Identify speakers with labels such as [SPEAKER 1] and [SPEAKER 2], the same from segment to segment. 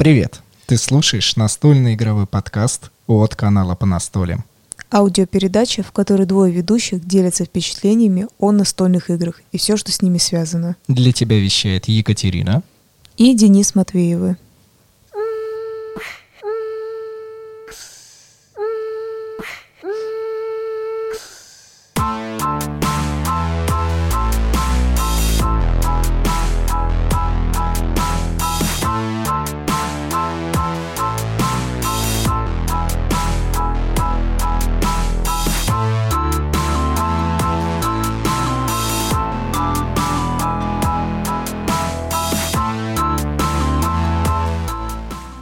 [SPEAKER 1] Привет! Ты слушаешь настольный игровой подкаст от канала по настолям.
[SPEAKER 2] Аудиопередача, в которой двое ведущих делятся впечатлениями о настольных играх и все, что с ними связано.
[SPEAKER 1] Для тебя вещает Екатерина
[SPEAKER 2] и Денис Матвеевы.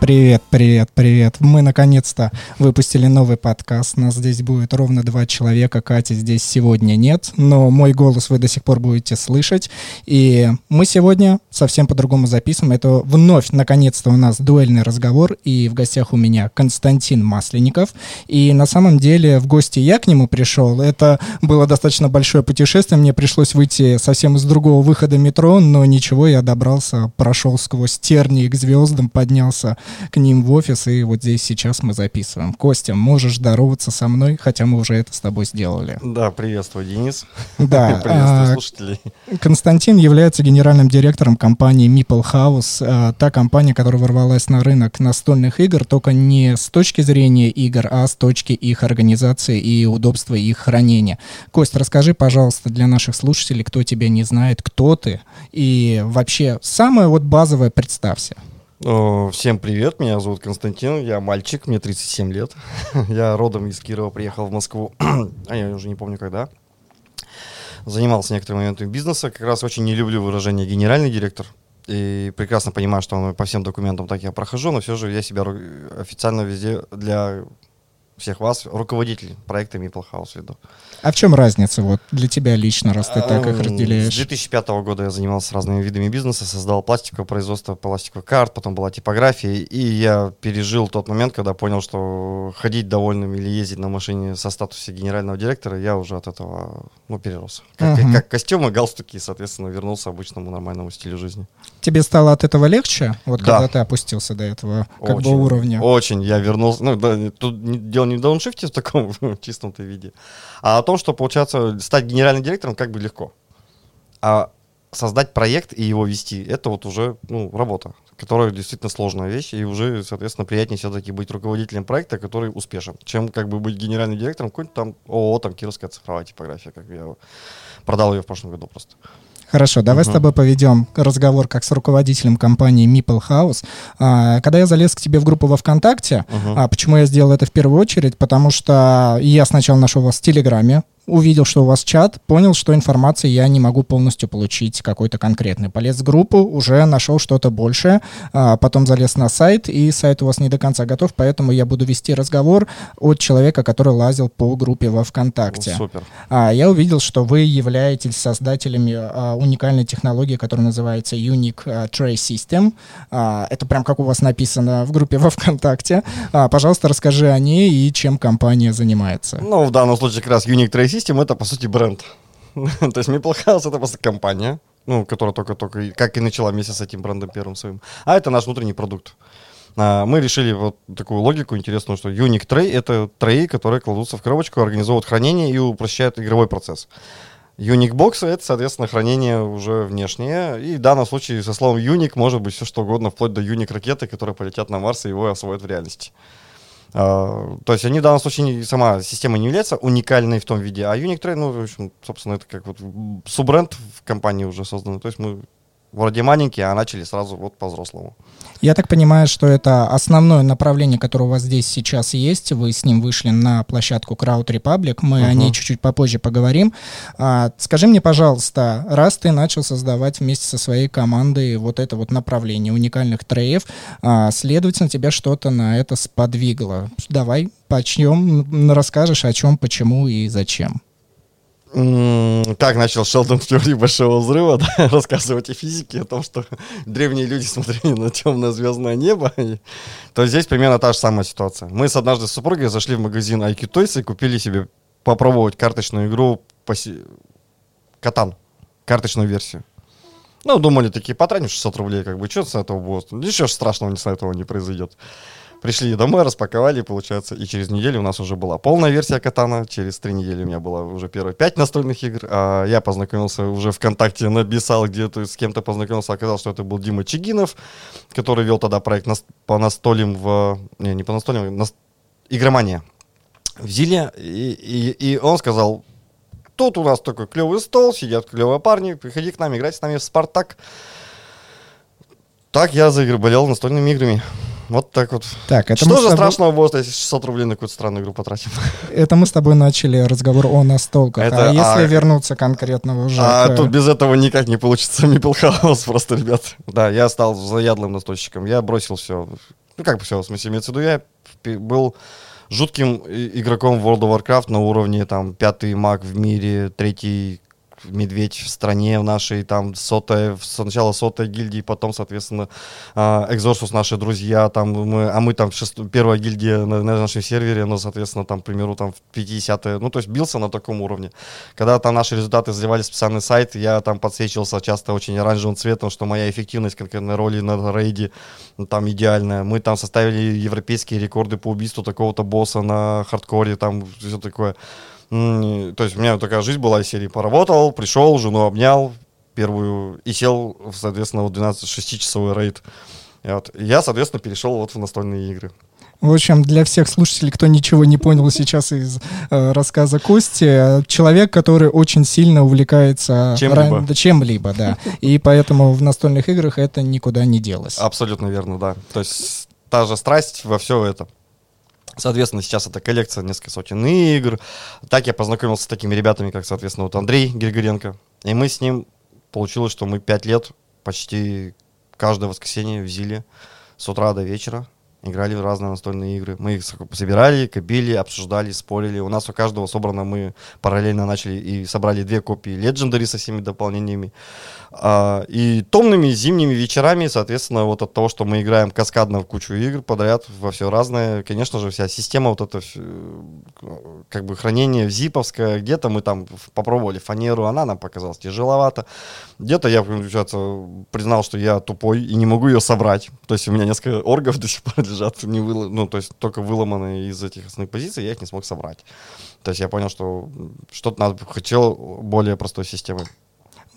[SPEAKER 1] Привет, привет, привет. Мы наконец-то выпустили новый подкаст. Нас здесь будет ровно два человека. Кати здесь сегодня нет, но мой голос вы до сих пор будете слышать. И мы сегодня совсем по-другому записываем. Это вновь, наконец-то, у нас дуэльный разговор. И в гостях у меня Константин Масленников. И на самом деле в гости я к нему пришел. Это было достаточно большое путешествие. Мне пришлось выйти совсем из другого выхода метро, но ничего, я добрался, прошел сквозь тернии к звездам, поднялся к ним в офис, и вот здесь сейчас мы записываем. Костя, можешь здороваться со мной, хотя мы уже это с тобой сделали.
[SPEAKER 3] Да, приветствую, Денис.
[SPEAKER 1] Да.
[SPEAKER 3] приветствую а, слушателей.
[SPEAKER 1] Константин является генеральным директором компании Meeple House, а, та компания, которая ворвалась на рынок настольных игр, только не с точки зрения игр, а с точки их организации и удобства их хранения. Кость, расскажи, пожалуйста, для наших слушателей, кто тебя не знает, кто ты, и вообще самое вот базовое представься.
[SPEAKER 3] Всем привет, меня зовут Константин, я мальчик, мне 37 лет. я родом из Кирова, приехал в Москву, а я уже не помню когда. Занимался некоторыми моментами бизнеса, как раз очень не люблю выражение «генеральный директор», и прекрасно понимаю, что по всем документам так я прохожу, но все же я себя официально везде для всех вас, руководитель проекта Meeple House веду.
[SPEAKER 1] А в чем разница вот для тебя лично, раз ты так их разделяешь?
[SPEAKER 3] С 2005 года я занимался разными видами бизнеса, создал пластиковое производство пластиковых карт, потом была типография, и я пережил тот момент, когда понял, что ходить довольным или ездить на машине со статусе генерального директора, я уже от этого, ну, перерос. Как, uh-huh. как костюмы, галстуки, соответственно, вернулся обычному нормальному стилю жизни.
[SPEAKER 1] Тебе стало от этого легче, вот да. когда ты опустился до этого как очень, бы уровня?
[SPEAKER 3] Очень, я вернулся, ну, да, тут дело не в дауншифте в таком чистом-то виде, а о том, что, получается, стать генеральным директором как бы легко. А создать проект и его вести, это вот уже ну, работа, которая действительно сложная вещь, и уже, соответственно, приятнее все-таки быть руководителем проекта, который успешен, чем как бы быть генеральным директором какой-нибудь там ООО, там, Кировская цифровая типография, как я продал ее в прошлом году просто.
[SPEAKER 1] Хорошо, давай uh-huh. с тобой поведем разговор как с руководителем компании Meeple House. А, когда я залез к тебе в группу во ВКонтакте, uh-huh. а, почему я сделал это в первую очередь? Потому что я сначала нашел вас в Телеграме, увидел, что у вас чат, понял, что информации я не могу полностью получить какой-то конкретный. Полез в группу, уже нашел что-то большее, а, потом залез на сайт, и сайт у вас не до конца готов, поэтому я буду вести разговор от человека, который лазил по группе во ВКонтакте.
[SPEAKER 3] супер.
[SPEAKER 1] А, я увидел, что вы являетесь создателями а, уникальной технологии, которая называется Unique Tray System. А, это прям как у вас написано в группе во ВКонтакте. А, пожалуйста, расскажи о ней и чем компания занимается.
[SPEAKER 3] Ну, в данном случае как раз Unique Tray System System это, по сути, бренд. То есть Maple House это просто компания, ну, которая только-только, как и начала вместе с этим брендом первым своим. А это наш внутренний продукт. А, мы решили вот такую логику интересную, что Unique Tray — это треи, которые кладутся в коробочку, организовывают хранение и упрощают игровой процесс. Unique Box — это, соответственно, хранение уже внешнее. И в данном случае со словом Unique может быть все что угодно, вплоть до Unique ракеты, которые полетят на Марс и его освоят в реальности. А, то есть они в данном случае сама система не является уникальной в том виде, а Unique Train, ну, в общем, собственно, это как вот суббренд в компании уже создан. То есть мы вроде маленькие, а начали сразу вот по-взрослому.
[SPEAKER 1] Я так понимаю, что это основное направление, которое у вас здесь сейчас есть. Вы с ним вышли на площадку Crowd Republic. Мы uh-huh. о ней чуть-чуть попозже поговорим. А, скажи мне, пожалуйста, раз ты начал создавать вместе со своей командой вот это вот направление уникальных треев, а, следовательно, тебя что-то на это сподвигло. Давай, почнем, расскажешь о чем, почему и зачем.
[SPEAKER 3] Как начал Шелдон в теории Большого Взрыва да, рассказывать о физике, о том, что древние люди смотрели на темное звездное небо, и, то здесь примерно та же самая ситуация. Мы с однажды с супругой зашли в магазин IQ Toys и купили себе попробовать карточную игру по Катан, карточную версию. Ну, думали такие, потратим 600 рублей, как бы, что с этого будет? Ничего страшного с этого не произойдет. Пришли домой, распаковали, получается, и через неделю у нас уже была полная версия Катана, через три недели у меня было уже первые пять настольных игр, а я познакомился уже ВКонтакте, написал где-то, с кем-то познакомился, оказалось, что это был Дима Чигинов, который вел тогда проект нас, по настолям в... Не, не по настолям, на, игромания в Зиле, и, и, и он сказал, тут у нас такой клевый стол, сидят клевые парни, приходи к нам, играть с нами в Спартак. Так я заиграболел настольными играми. Вот так вот.
[SPEAKER 1] Так, это
[SPEAKER 3] Что же
[SPEAKER 1] тобой-
[SPEAKER 3] страшного будет, если 600 рублей на какую-то странную игру потратим?
[SPEAKER 1] Это мы с тобой начали разговор о настолках.
[SPEAKER 3] Это-
[SPEAKER 1] а если
[SPEAKER 3] а-
[SPEAKER 1] вернуться конкретно уже
[SPEAKER 3] А
[SPEAKER 1] к-
[SPEAKER 3] тут без этого никак не получится Мипл Хаус просто, ребят. Да, я стал заядлым настольщиком. Я бросил все. Ну, как бы все, в смысле, имеется в виду, я был жутким игроком World of Warcraft на уровне там пятый маг в мире, третий медведь в стране в нашей, там сотая, сначала сотая гильдии, потом, соответственно, Экзорсус наши друзья, там мы, а мы там шест- первая гильдия на, на нашем сервере, ну, соответственно, там, к примеру, там в 50 ну, то есть бился на таком уровне. Когда там наши результаты заливали в специальный сайт, я там подсвечивался часто очень оранжевым цветом, что моя эффективность конкретной роли на рейде ну, там идеальная. Мы там составили европейские рекорды по убийству такого-то босса на хардкоре, там все такое. То есть у меня такая жизнь была из серии поработал, пришел, жену обнял, первую, и сел, соответственно, вот 12-6-часовой рейд. Вот я, соответственно, перешел вот в настольные игры.
[SPEAKER 1] В общем, для всех слушателей, кто ничего не понял сейчас из э, рассказа Кости, человек, который очень сильно увлекается
[SPEAKER 3] Чем-либо.
[SPEAKER 1] да, чем-либо, да. И поэтому в настольных играх это никуда не делось.
[SPEAKER 3] Абсолютно верно, да. То есть та же страсть во все это. Соответственно, сейчас это коллекция несколько сотен игр. Так я познакомился с такими ребятами, как, соответственно, вот Андрей Григоренко. И мы с ним, получилось, что мы пять лет почти каждое воскресенье в Зиле с утра до вечера играли в разные настольные игры. Мы их собирали, копили, обсуждали, спорили. У нас у каждого собрано, мы параллельно начали и собрали две копии Legendary со всеми дополнениями. А, и томными зимними вечерами, соответственно, вот от того, что мы играем каскадно в кучу игр подряд, во все разное, конечно же, вся система вот это как бы хранение зиповское, где-то мы там попробовали фанеру, она нам показалась тяжеловато. Где-то я, получается, признал, что я тупой и не могу ее собрать. То есть у меня несколько оргов до сих пор лежат, не выло- ну, то есть только выломанные из этих основных позиций, я их не смог собрать. То есть я понял, что что-то надо, хотел более простой системы.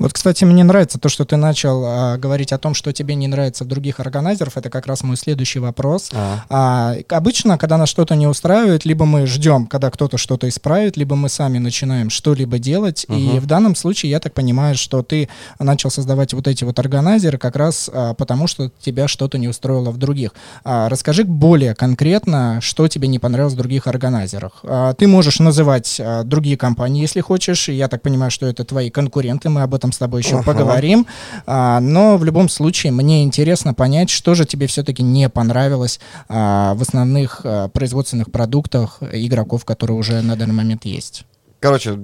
[SPEAKER 1] Вот, кстати, мне нравится то, что ты начал а, говорить о том, что тебе не нравится в других органайзеров. Это как раз мой следующий вопрос. А, обычно, когда нас что-то не устраивает, либо мы ждем, когда кто-то что-то исправит, либо мы сами начинаем что-либо делать. И
[SPEAKER 3] Мгм.
[SPEAKER 1] в данном случае я так понимаю, что ты начал создавать вот эти вот органайзеры как раз а, потому, что тебя что-то не устроило в других. А, расскажи более конкретно, что тебе не понравилось в других органайзерах. А, ты можешь называть а, другие компании, если хочешь. и Я так понимаю, что это твои конкуренты. Мы об этом с тобой еще
[SPEAKER 3] Ага.
[SPEAKER 1] поговорим. А, но в любом случае мне интересно понять, что же тебе все-таки не понравилось а, в основных а, производственных продуктах игроков, которые уже на данный момент есть.
[SPEAKER 3] Короче,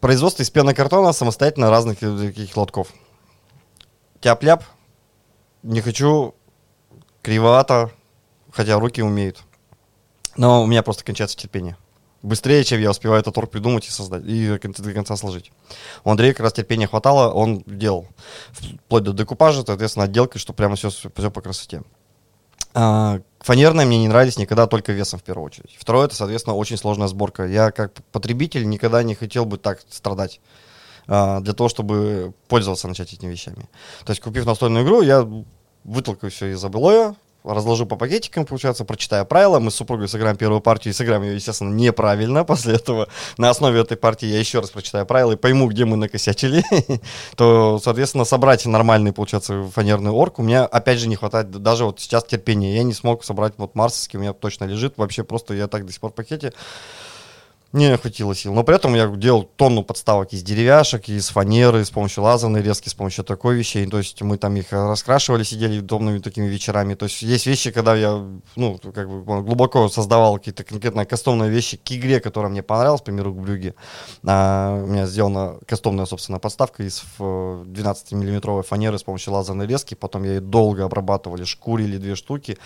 [SPEAKER 3] производство из пенокартона самостоятельно разных таких лотков. Тяп-ляп, не хочу, кривовато, хотя руки умеют. Но у меня просто кончается терпение. Быстрее, чем я успеваю этот торг придумать и создать, и до конца- сложить. У Андрея как раз терпения хватало, он делал. Вплоть до декупажа, соответственно, отделкой, что прямо все, все по красоте. А, фанерные мне не нравились никогда только весом в первую очередь. Второе, это, соответственно, очень сложная сборка. Я как потребитель никогда не хотел бы так страдать а, для того, чтобы пользоваться начать этими вещами. То есть, купив настольную игру, я вытолкаю все из облоя, разложу по пакетикам, получается, прочитаю правила, мы с супругой сыграем первую партию и сыграем ее, естественно, неправильно. После этого на основе этой партии я еще раз прочитаю правила и пойму, где мы накосячили. То, соответственно, собрать нормальный, получается, фанерный орк у меня, опять же, не хватает даже вот сейчас терпения. Я не смог собрать вот марсовский, у меня точно лежит. Вообще просто я так до сих пор в пакете не хватило сил. Но при этом я делал тонну подставок из деревяшек, из фанеры, с помощью лазерной резки, с помощью такой вещей. То есть мы там их раскрашивали, сидели томными такими вечерами. То есть есть вещи, когда я, ну, как бы глубоко создавал какие-то конкретно кастомные вещи к игре, которая мне понравилась, к примеру, к Блюге. А, у меня сделана кастомная, собственно, подставка из 12-миллиметровой фанеры с помощью лазерной резки. Потом я ее долго обрабатывали, шкурили две штуки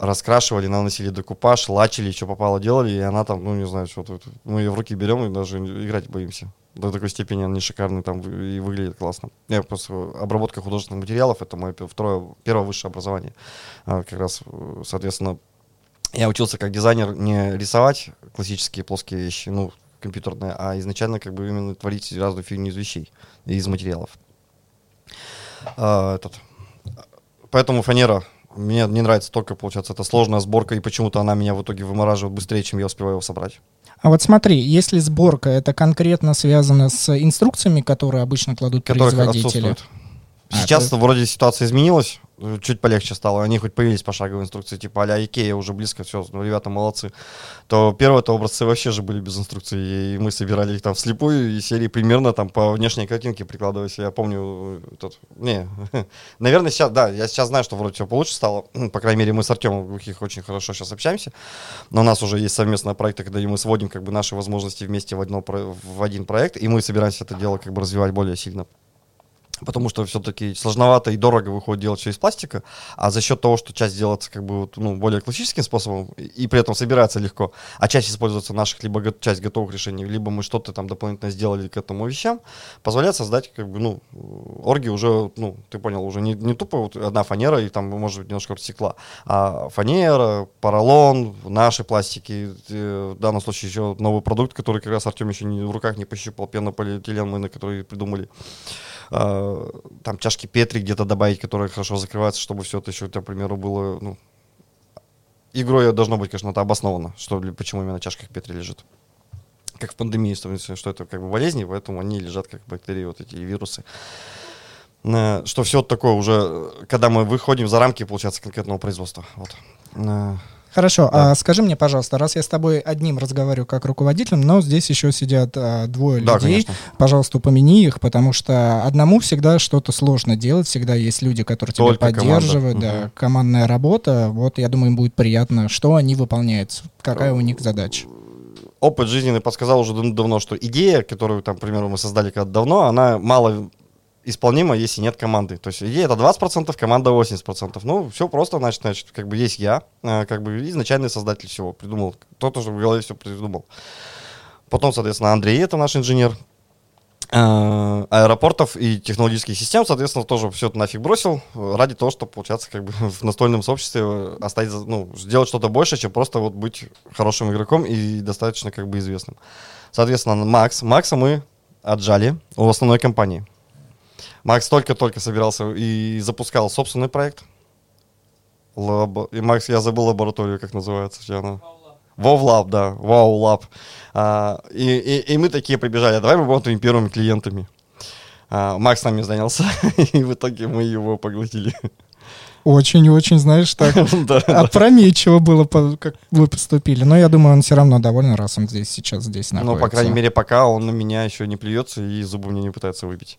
[SPEAKER 3] раскрашивали, наносили декупаж, лачили, что попало делали, и она там, ну, не знаю, что тут. Мы ее в руки берем и даже играть боимся. До такой степени они шикарные там и выглядят классно. Я просто обработка художественных материалов это мое второе, первое высшее образование. А, как раз, э, соответственно, я учился как дизайнер не рисовать классические плоские вещи, ну, компьютерные, а изначально как бы именно творить разную фигню из вещей, из материалов. А, этот. Поэтому фанера мне не нравится только, получается, это сложная сборка, и почему-то она меня в итоге вымораживает быстрее, чем я успеваю его собрать.
[SPEAKER 1] А вот смотри, если сборка, это конкретно связано с инструкциями, которые обычно кладут
[SPEAKER 3] Которых
[SPEAKER 1] производители.
[SPEAKER 3] отсутствует.
[SPEAKER 1] А,
[SPEAKER 3] Сейчас
[SPEAKER 1] то-
[SPEAKER 3] вроде ситуация изменилась, чуть полегче стало. Они хоть появились пошаговые инструкции, типа а-ля Икея уже близко, все, ну, ребята молодцы. То первые-то образцы вообще же были без инструкции, и мы собирали их там вслепую, и серии примерно там по внешней картинке прикладывались. Я помню, э, тот, не, наверное, сейчас, да, я сейчас знаю, что вроде все получше стало. По крайней мере, мы с Артемом Глухих очень хорошо сейчас общаемся. Но у нас уже есть совместные проекты, когда мы сводим как бы наши возможности вместе в, одно, в один проект, и мы собираемся это дело как бы развивать более сильно потому что все-таки сложновато и дорого выходит делать все из пластика, а за счет того, что часть делается как бы вот, ну, более классическим способом и, при этом собирается легко, а часть используется наших либо го- часть готовых решений, либо мы что-то там дополнительно сделали к этому вещам, позволяет создать как бы, ну, орги уже, ну, ты понял, уже не, не тупо вот одна фанера и там, может быть, немножко стекла, а фанера, поролон, наши пластики, э, в данном случае еще новый продукт, который как раз Артем еще не, в руках не пощупал, пенополиэтилен мы, на который придумали а, там чашки Петри где-то добавить, которые хорошо закрываются, чтобы все это еще, к примеру, было, ну, игрой должно быть, конечно, это обосновано, что, почему именно чашках Петри лежит. Как в пандемии, что, это как бы болезни, поэтому они лежат как бактерии, вот эти вирусы. Э, Что все такое уже, э, когда мы выходим за рамки, получается, конкретного производства. Вот. Э,
[SPEAKER 1] Хорошо,
[SPEAKER 3] Да.
[SPEAKER 1] а скажи мне, пожалуйста, раз я с тобой одним разговариваю как руководителем, но здесь еще сидят а, двое
[SPEAKER 3] Да,
[SPEAKER 1] людей,
[SPEAKER 3] конечно.
[SPEAKER 1] пожалуйста, упомяни их, потому что одному всегда что-то сложно делать, всегда есть люди, которые тебя
[SPEAKER 3] Только команда.
[SPEAKER 1] поддерживают, да,
[SPEAKER 3] Мгм.
[SPEAKER 1] командная работа, вот я думаю, им будет приятно, что они выполняют, какая у них задача.
[SPEAKER 3] опыт жизненный подсказал уже дав- давно, что идея, которую, там, к примеру, мы создали когда-то давно, она мало исполнима, если нет команды. То есть идея это 20%, команда 80%. Ну, все просто, значит, значит, как бы есть я, э, как бы изначальный создатель всего, придумал. Кто-то же в голове все придумал. Потом, соответственно, Андрей, это наш инженер э, аэропортов и технологических систем, соответственно, тоже все это нафиг бросил э, ради того, чтобы, получаться, как бы в настольном сообществе оставить, ну, сделать что-то больше, чем просто вот быть хорошим игроком и достаточно как бы известным. Соответственно, Макс, Макса мы отжали у основной компании. Макс только-только собирался и запускал собственный проект. Лабо- И Макс, я забыл лабораторию, как называется. где она? Вовлаб, да, Вау А, и, и, и мы такие прибежали, «А давай мы работаем первыми клиентами. А, Макс нами занялся, и в итоге мы его поглотили.
[SPEAKER 1] Очень-очень, знаешь, так опрометчиво было, как вы поступили. Но я думаю, он все равно доволен, раз он здесь сейчас здесь находится.
[SPEAKER 3] Но, по крайней мере, пока он на меня еще не плюется и зубы мне не пытается выбить.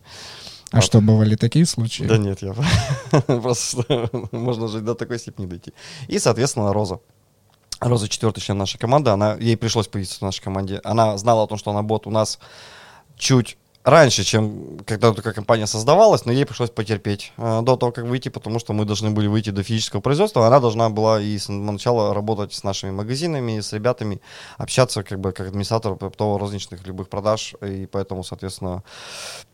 [SPEAKER 1] А что, бывали такие случаи?
[SPEAKER 3] Да нет, я просто можно же до такой степени дойти. И, соответственно, Роза. Роза четвертый член нашей команды, она, ей пришлось появиться в нашей команде. Она знала о том, что она будет у нас чуть раньше, чем когда такая компания создавалась, но ей пришлось потерпеть э, до того, как выйти, потому что мы должны были выйти до физического производства. Она должна была и с начала работать с нашими магазинами, с ребятами, общаться как бы как администратор оптово-розничных любых продаж. И поэтому, соответственно,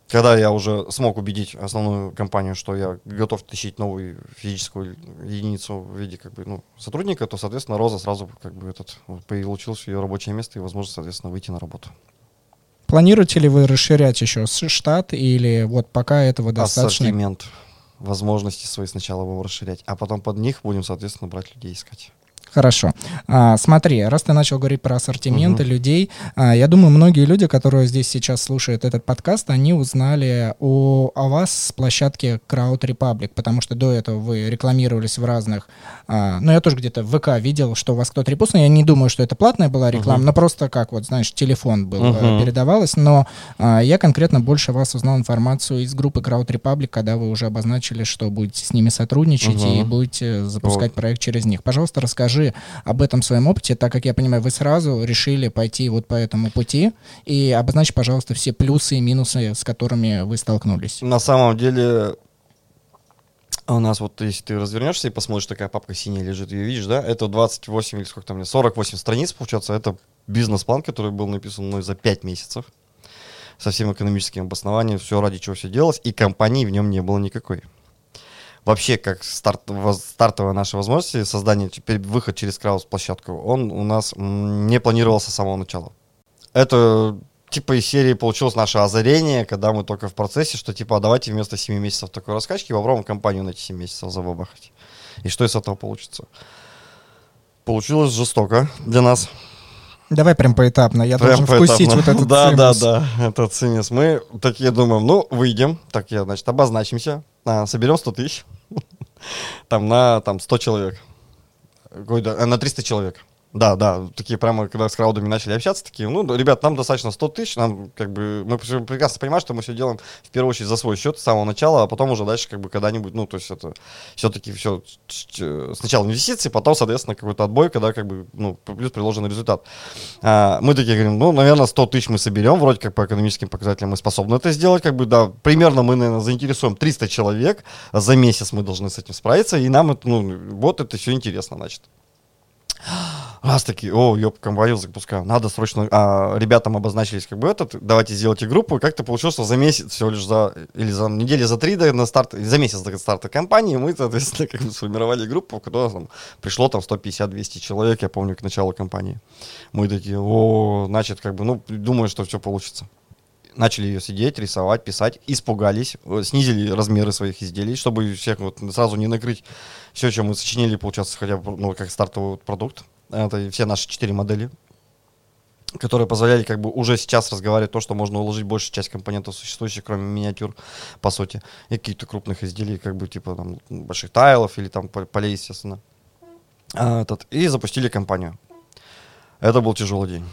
[SPEAKER 3] когда я уже смог убедить основную компанию, что я готов тащить новую физическую единицу в виде как бы, ну, сотрудника, то, соответственно, Роза сразу как бы этот, получилось ее рабочее место и возможность, соответственно, выйти на работу.
[SPEAKER 1] Планируете ли вы расширять еще штат или вот пока этого достаточно?
[SPEAKER 3] Ассортимент, возможности свои сначала будем расширять, а потом под них будем, соответственно, брать людей искать.
[SPEAKER 1] Хорошо. А, смотри, раз ты начал говорить про ассортименты
[SPEAKER 3] Мгм.
[SPEAKER 1] людей, а, я думаю, многие люди, которые здесь сейчас слушают этот подкаст, они узнали о, о вас с площадки Crowd Republic, потому что до этого вы рекламировались в разных... а, ну, я тоже где-то в ВК видел, что у вас кто-то репостнул. Я не думаю, что это платная была реклама,
[SPEAKER 3] Мгм.
[SPEAKER 1] но просто как вот, знаешь, телефон был,
[SPEAKER 3] Мгм.
[SPEAKER 1] передавалось. Но а, я конкретно больше вас узнал информацию из группы Crowd Republic, когда вы уже обозначили, что будете с ними сотрудничать и
[SPEAKER 3] Мгм.
[SPEAKER 1] будете запускать
[SPEAKER 3] Вот.
[SPEAKER 1] проект через них. Пожалуйста, расскажи об этом своем опыте, так как я понимаю, вы сразу решили пойти вот по этому пути и обозначь, пожалуйста, все плюсы и минусы, с которыми вы столкнулись.
[SPEAKER 3] На самом деле, у нас вот, если ты развернешься и посмотришь, такая папка синяя лежит, ее видишь, да? Это 28 или сколько там, 48 страниц, получается, это бизнес-план, который был написан мной за 5 месяцев. со всем экономическим обоснованием, все ради чего все делалось, и компании в нем не было никакой. Вообще, как старт, стартовая наша возможность создания, теперь выход через краудс-площадку, он у нас не планировался с самого начала. Это типа из серии получилось наше озарение, когда мы только в процессе, что типа а давайте вместо 7 месяцев такой раскачки попробуем компанию на эти 7 месяцев забабахать. И что из этого получится? Получилось жестоко для нас.
[SPEAKER 1] Давай прям поэтапно, я
[SPEAKER 3] Прям
[SPEAKER 1] должен вкусить
[SPEAKER 3] поэтапно.
[SPEAKER 1] вот этот
[SPEAKER 3] Да, да,
[SPEAKER 1] цимус.
[SPEAKER 3] да, этот цимус. Мы такие думаем, ну, выйдем, так я, значит, обозначимся, а, соберем 100 тысяч, там на там 100 человек, э, на 300 человек. Да, да, такие прямо, когда с краудами начали общаться, такие, ну, ребят, нам достаточно 100 тысяч, нам как бы, мы пр- прекрасно понимаем, что мы все делаем в первую очередь за свой счет с самого начала, а потом уже дальше как бы когда-нибудь, ну, то есть это все-таки все сначала инвестиции, потом, соответственно, какой-то отбой, когда как бы, ну, плюс приложенный результат. А, мы такие говорим, ну, наверное, 100 тысяч мы соберем, вроде как по экономическим показателям мы способны это сделать, как бы, да, примерно мы, наверное, заинтересуем 300 человек, за месяц мы должны с этим справиться, и нам это, ну, вот это все интересно, значит. Раз такие, о, ёп, компанию запускаем, надо срочно, а, ребятам обозначились как бы этот, давайте сделайте группу, и как-то получилось, что за месяц, всего лишь за, или за недели за три до на старт, за месяц до старта компании мы, соответственно, как бы сформировали группу, которой там пришло там 150-200 человек, я помню, к началу компании. Мы такие, о, значит, как бы, ну, думаю, что все получится. Начали ее сидеть, рисовать, писать, испугались, э, снизили размеры своих изделий, чтобы всех вот сразу не накрыть все, чем мы сочинили, получается, хотя бы, ну, как стартовый продукт. Это все наши четыре модели, которые позволяли как бы уже сейчас разговаривать то, что можно уложить большую часть компонентов существующих, кроме миниатюр, по сути, и каких-то крупных изделий, как бы типа там больших тайлов или там пол- полей, естественно. А, этот, и запустили компанию. Это был тяжелый день.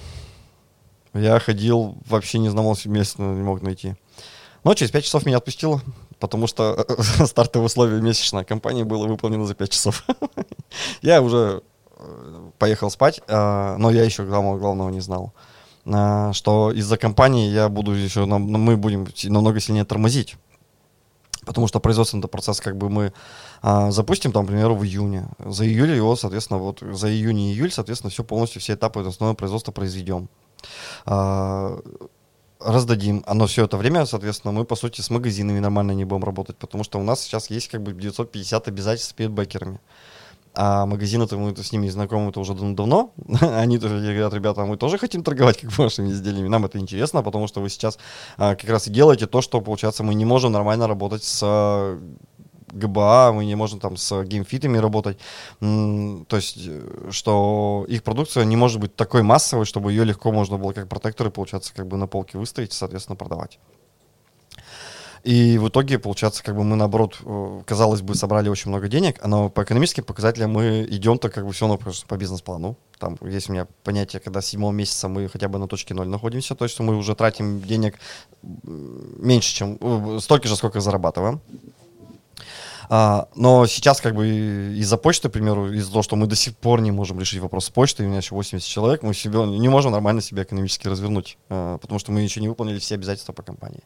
[SPEAKER 3] Я ходил, вообще не знал себе места, не мог найти. Но через 5 часов меня отпустило, потому что стартовые условия месячной компании было выполнено за 5 часов. Я уже поехал спать, а, но я еще главного, главного не знал, а, что из-за компании я буду еще, нам- мы будем намного сильнее тормозить. Потому что производственный процесс как бы мы а, запустим, там, к примеру, в июне. За июль его, соответственно, вот за июнь и июль, соответственно, все полностью, все этапы основного производства произведем. А, раздадим. Оно все это время, соответственно, мы, по сути, с магазинами нормально не будем работать, потому что у нас сейчас есть как бы 950 обязательств перед бэкерами. А магазины-то мы с ними знакомы это уже дав- давно. Они тоже говорят, ребята, мы тоже хотим торговать как вашими изделиями. Нам это интересно, потому что вы сейчас а, как раз и делаете то, что, получается, мы не можем нормально работать с а, ГБА, мы не можем там с геймфитами работать. То есть, э, что их продукция не может быть такой массовой, чтобы ее легко можно было как протекторы, получается, как бы на полке выставить и, соответственно, продавать. И в итоге, получается, как бы мы, наоборот, э, казалось бы, собрали очень много денег, но по экономическим показателям мы идем-то как бы все равно по бизнес-плану. Там есть у меня понятие, когда с седьмого месяца мы хотя бы на точке ноль находимся, то есть мы уже тратим денег меньше, чем э, столько же, сколько зарабатываем. А, но сейчас как бы из-за почты, к примеру, из-за того, что мы до сих пор не можем решить вопрос с почтой, у меня еще 80 человек, мы себе не можем нормально себя экономически развернуть, а, потому что мы еще не выполнили все обязательства по компании.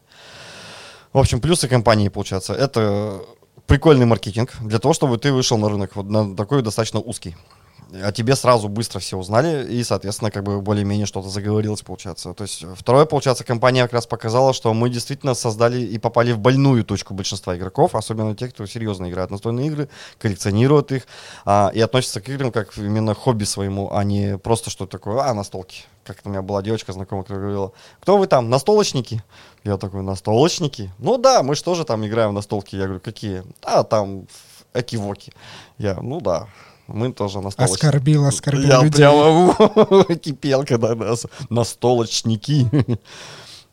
[SPEAKER 3] В общем, плюсы компании, получается, это прикольный маркетинг для того, чтобы ты вышел на рынок вот на такой достаточно узкий. О тебе сразу быстро все узнали, и, соответственно, как бы более-менее что-то заговорилось, получается. То есть, второе, получается, компания как раз показала, что мы действительно создали и попали в больную точку большинства игроков, особенно тех, кто серьезно играет настольные игры, коллекционирует их, а, и относится к играм как именно хобби своему, а не просто что-то такое, а, настолки. Как-то у меня была девочка знакомая, которая говорила, кто вы там, настолочники? Я такой, настолочники? Ну да, мы же тоже там играем в настолки. Я говорю, какие? А, там Экивоки. Я, ну да, мы тоже настолочники.
[SPEAKER 1] Оскорбил, оскорбил
[SPEAKER 3] Я
[SPEAKER 1] людей.
[SPEAKER 3] прямо кипел, когда нас настолочники.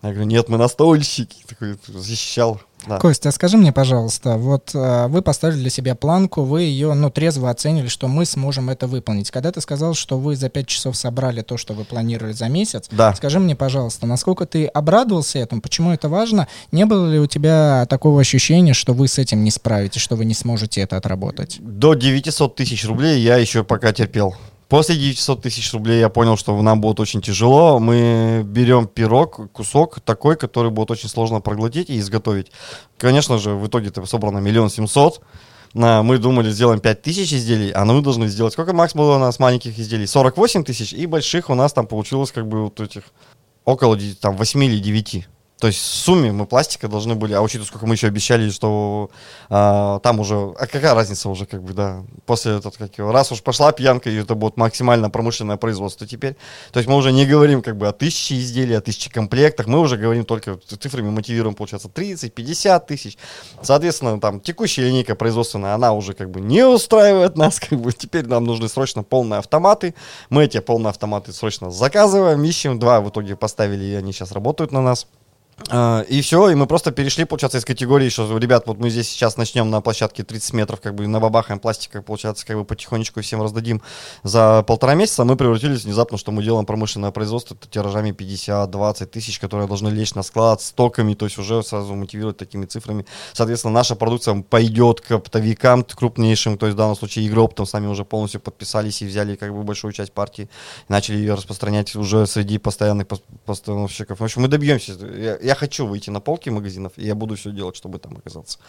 [SPEAKER 3] Я говорю, нет, мы настольщики. Такой защищал. Да.
[SPEAKER 1] Костя, а скажи мне, пожалуйста, вот э, вы поставили для себя планку, вы ее, ну, трезво оценили, что мы сможем это выполнить. Когда ты сказал, что вы за пять часов собрали то, что вы планировали за месяц,
[SPEAKER 3] Да.
[SPEAKER 1] скажи мне, пожалуйста, насколько ты обрадовался этому, почему это важно? Не было ли у тебя такого ощущения, что вы с этим не справитесь, что вы не сможете это отработать?
[SPEAKER 3] До 900 тысяч рублей я еще пока терпел. После 900 тысяч рублей я понял, что нам будет очень тяжело. Мы берем пирог, кусок такой, который будет очень сложно проглотить и изготовить. Конечно же, в итоге это собрано миллион семьсот. На, мы думали, сделаем 5 тысяч изделий, а мы должны сделать... Сколько макс было у нас маленьких изделий? 48 тысяч, и больших у нас там получилось как бы вот этих около там, 8 или 9. То есть в сумме мы пластика должны были, а учитывая, сколько мы еще обещали, что а, там уже, а какая разница уже, как бы, да, после этого, как его, раз уж пошла пьянка, и это будет максимально промышленное производство теперь, то есть мы уже не говорим, как бы, о тысяче изделий, о тысяче комплектах, мы уже говорим только цифрами, мотивируем, получается, 30, 50 тысяч, соответственно, там, текущая линейка производственная, она уже, как бы, не устраивает нас, как бы, теперь нам нужны срочно полные автоматы, мы эти полные автоматы срочно заказываем, ищем, два в итоге поставили, и они сейчас работают на нас, и все, и мы просто перешли, получается, из категории, что, ребят, вот мы здесь сейчас начнем на площадке 30 метров, как бы набабахаем пластика, получается, как бы потихонечку всем раздадим за полтора месяца, мы превратились внезапно, что мы делаем промышленное производство тиражами 50-20 тысяч, которые должны лечь на склад стоками, то есть уже сразу мотивировать такими цифрами. Соответственно, наша продукция пойдет к оптовикам крупнейшим, то есть в данном случае Игроптом с нами уже полностью подписались и взяли как бы большую часть партии, начали ее распространять уже среди постоянных постановщиков. В общем, мы добьемся я хочу выйти на полки магазинов, и я буду все делать, чтобы там оказаться.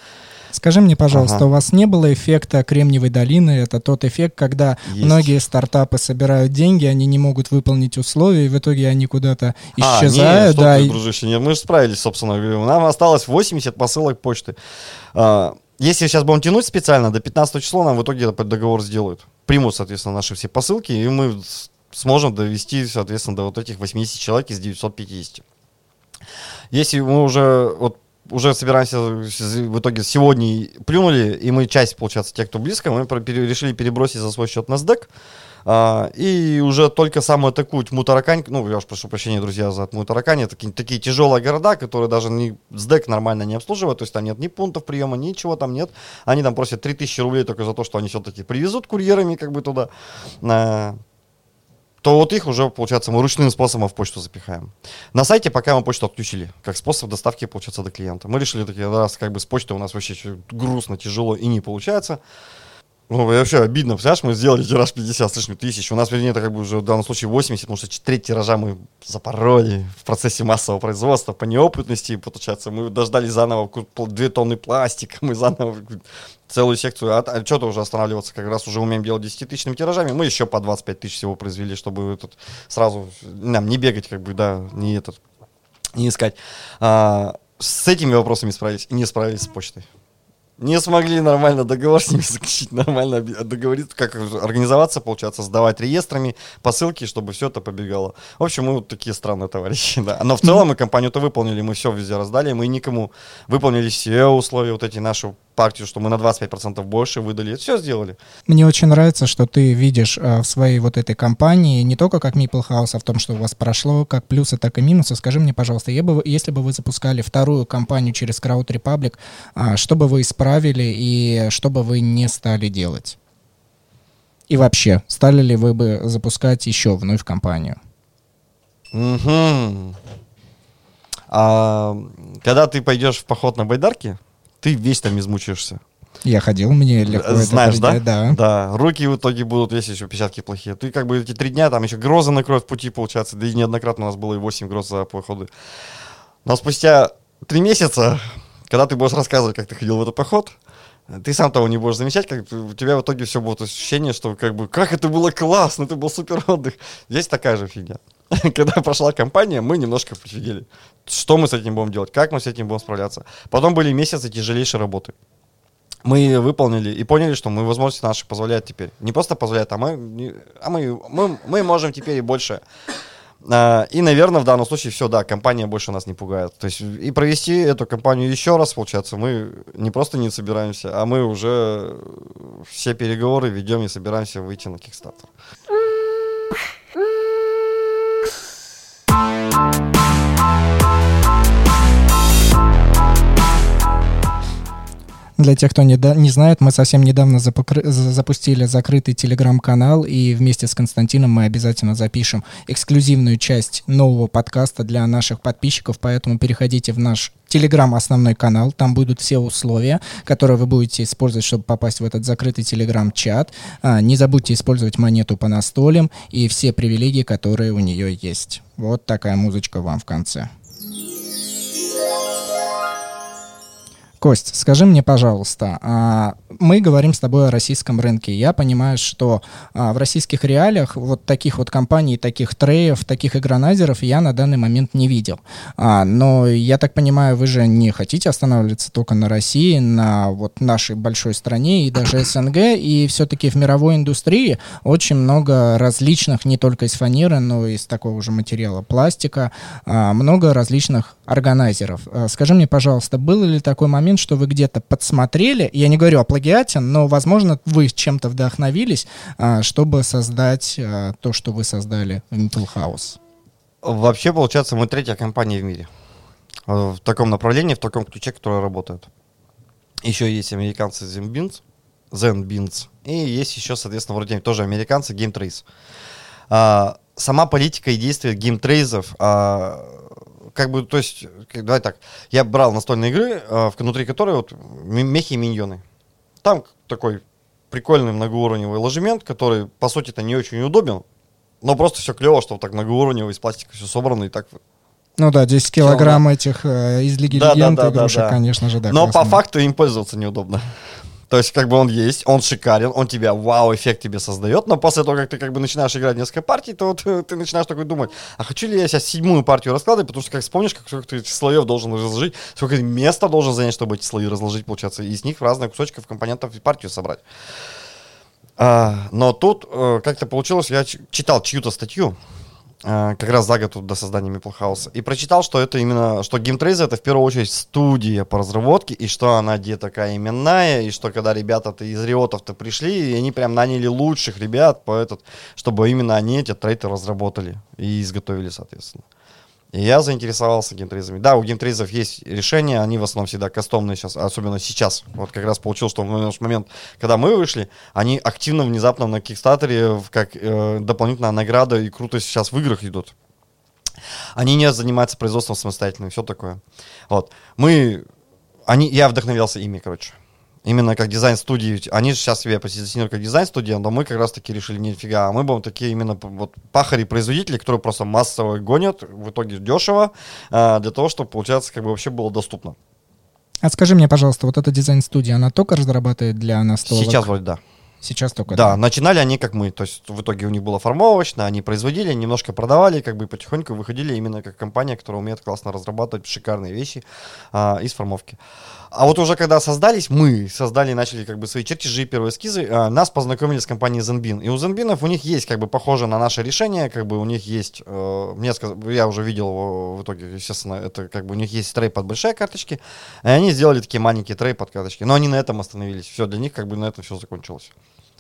[SPEAKER 1] Скажи мне, пожалуйста, ага. у вас не было эффекта Кремниевой долины? Это тот эффект, когда Есть. многие стартапы собирают деньги, они не могут выполнить условия, и в итоге они куда-то исчезают. А, нет,
[SPEAKER 3] да, ты, и... дружище, нет, мы же справились, собственно говоря. Нам осталось 80 посылок почты. А, если сейчас будем тянуть специально, до 15 числа нам в итоге договор сделают. Примут, соответственно, наши все посылки, и мы сможем довести, соответственно, до вот этих 80 человек из 950. Если мы уже вот уже собираемся в итоге сегодня плюнули, и мы часть, получается, тех, кто близко, мы решили перебросить за свой счет на SDEC, а, и уже только самую такую тьму таракань, ну, я уж прошу прощения, друзья, за тьму таракань, такие, такие тяжелые города, которые даже не, СДЭК нормально не обслуживают, то есть там нет ни пунктов приема, ничего там нет, они там просят 3000 рублей только за то, что они все-таки привезут курьерами как бы туда, а, то вот их уже, получается, мы ручным способом в почту запихаем. На сайте пока мы почту отключили, как способ доставки, получается, до клиента. Мы решили, такие, раз как бы с почтой у нас вообще грустно, тяжело и не получается, ну, вообще обидно, представляешь, мы сделали тираж 50 с лишним тысяч. У нас, вернее, это как бы уже в данном случае 80, потому что треть тиража мы запороли в процессе массового производства по неопытности, получается. Мы дождали заново 2 тонны пластика, мы заново целую секцию. А, а что-то уже останавливаться, как раз уже умеем делать 10-тысячными тиражами. Мы еще по 25 тысяч всего произвели, чтобы этот сразу нам не бегать, как бы, да, не этот, не искать. А, с этими вопросами справились не справились с почтой не смогли нормально договор с ними заключить, нормально договориться, как организоваться, получается, сдавать реестрами, посылки, чтобы все это побегало. В общем, мы вот такие странные товарищи, да. Но в целом мы компанию-то выполнили, мы все везде раздали, мы никому выполнили все условия, вот эти наши партию, что мы на 25% больше выдали. Все сделали.
[SPEAKER 1] Мне очень нравится, что ты видишь э, в своей вот этой компании не только как Maple House, а в том, что у вас прошло, как плюсы, так и минусы. Скажи мне, пожалуйста, я бы, если бы вы запускали вторую компанию через Crowd Republic, э, что бы вы исправили и что бы вы не стали делать? И вообще, стали ли вы бы запускать еще вновь компанию?
[SPEAKER 3] Угу. А, когда ты пойдешь в поход на байдарке, ты весь там измучаешься.
[SPEAKER 1] Я ходил, мне легко
[SPEAKER 3] Знаешь,
[SPEAKER 1] это
[SPEAKER 3] да? да? Да. Руки в итоге будут, если еще печатки плохие. Ты как бы эти три дня, там еще грозы накроют в пути, получается. Да и неоднократно у нас было и 8 гроз за походы. Но спустя три месяца, когда ты будешь рассказывать, как ты ходил в этот поход, ты сам того не будешь замечать, как у тебя в итоге все будет ощущение, что как бы, как это было классно, это был супер отдых. Здесь такая же фигня. Когда прошла кампания, мы немножко пофигели. Что мы с этим будем делать, как мы с этим будем справляться. Потом были месяцы тяжелейшей работы. Мы выполнили и поняли, что мы возможности наши позволяют теперь. Не просто позволяют, а мы, а мы, мы, мы можем теперь и больше. А, и, наверное, в данном случае все, да, компания больше нас не пугает. То есть и провести эту компанию еще раз, получается, мы не просто не собираемся, а мы уже все переговоры ведем и собираемся выйти на Kickstarter.
[SPEAKER 1] Для тех, кто не, да, не знает, мы совсем недавно запокры- запустили закрытый телеграм-канал, и вместе с Константином мы обязательно запишем эксклюзивную часть нового подкаста для наших подписчиков, поэтому переходите в наш Телеграм основной канал, там будут все условия, которые вы будете использовать, чтобы попасть в этот закрытый Телеграм-чат. А, не забудьте использовать монету по настолям и все привилегии, которые у нее есть. Вот такая музычка вам в конце. Кость, скажи мне, пожалуйста, а, мы говорим с тобой о российском рынке. Я понимаю, что а, в российских реалиях вот таких вот компаний, таких треев, таких игронайзеров я на данный момент не видел. А, но я так понимаю, вы же не хотите останавливаться только на России, на вот нашей большой стране и даже СНГ, и все-таки в мировой индустрии очень много различных, не только из фанеры, но и из такого же материала пластика, много различных органайзеров. Скажи мне, пожалуйста, был ли такой момент, момент, что вы где-то подсмотрели, я не говорю о плагиате, но, возможно, вы чем-то вдохновились, а, чтобы создать а, то, что вы создали в Metal House?
[SPEAKER 3] Вообще, получается, мы третья компания в мире э, в таком направлении, в таком ключе, которая работает. Еще есть американцы ZenBeans, ZenBeans, и есть еще, соответственно, вроде тоже американцы GameTrace. А, сама политика и действия Game Trayz ов а, как бы, то есть, давай так, я брал настольные игры, э, внутри которой вот мехи и миньоны. Там такой прикольный многоуровневый ложемент, который, по сути-то, не очень удобен, но просто все клево, что вот так многоуровневый из пластика все собрано и так
[SPEAKER 1] ну да, 10 килограмм этих э, из Лиги да, Легенд да, да, игрушек, да, да. конечно же, да.
[SPEAKER 3] Но классно. по факту им пользоваться неудобно. То есть, как бы он есть, он шикарен, он тебя, вау, эффект тебе создает, но после того, как ты как бы начинаешь играть несколько партий, то вот, ты начинаешь такой думать, а хочу ли я сейчас седьмую партию раскладывать, потому что, как вспомнишь, как сколько ты слоев должен разложить, сколько места должен занять, чтобы эти слои разложить, получается, и из них в разных кусочков компонентов и партию собрать. А, но тут э, как-то получилось, я читал чью-то статью, Э, как раз за год до создания Maple House, и прочитал, что это именно, что GameTrace это в первую очередь студия по разработке, и что она где такая именная, и что когда ребята-то из Риотов-то пришли, и они прям наняли лучших ребят, по этот, чтобы именно они эти tray и разработали и изготовили, соответственно. И я заинтересовался Game Trayz ами. Да, у Game Trayz ов есть решения, они в основном всегда кастомные сейчас, особенно сейчас. Вот как раз получил, что в момент, когда мы вышли, они активно внезапно на Kickstarter е как э, дополнительная награда и круто сейчас в играх идут. Они не занимаются производством самостоятельно и все такое. Вот. Мы, они, я вдохновился ими, короче именно как дизайн-студии. Они же сейчас себя позиционируют как дизайн-студия, но мы как раз-таки решили, нифига, а мы будем такие именно вот пахари-производители, которые просто массово гонят, в итоге дешево, а, для того, чтобы, получается, как бы вообще было доступно.
[SPEAKER 1] А скажи мне, пожалуйста, вот эта дизайн-студия, она только разрабатывает для настолок?
[SPEAKER 3] Сейчас вроде да.
[SPEAKER 1] Сейчас только.
[SPEAKER 3] Да, да, начинали они как мы, то есть в итоге у них было формовочно, они производили, немножко продавали, как бы потихоньку выходили именно как компания, которая умеет классно разрабатывать шикарные вещи а, из формовки. А вот уже когда создались, мы создали, начали как бы свои чертежи, первые эскизы, а, нас познакомили с компанией Zenbin. И у Zenbinов у них есть как бы похоже на наше решение, как бы у них есть, э, мне сказ... я уже видел его в итоге, естественно, это как бы у них есть трей под большие карточки, и они сделали такие маленькие трей под карточки. Но они на этом остановились. Все, для них как бы на этом все закончилось.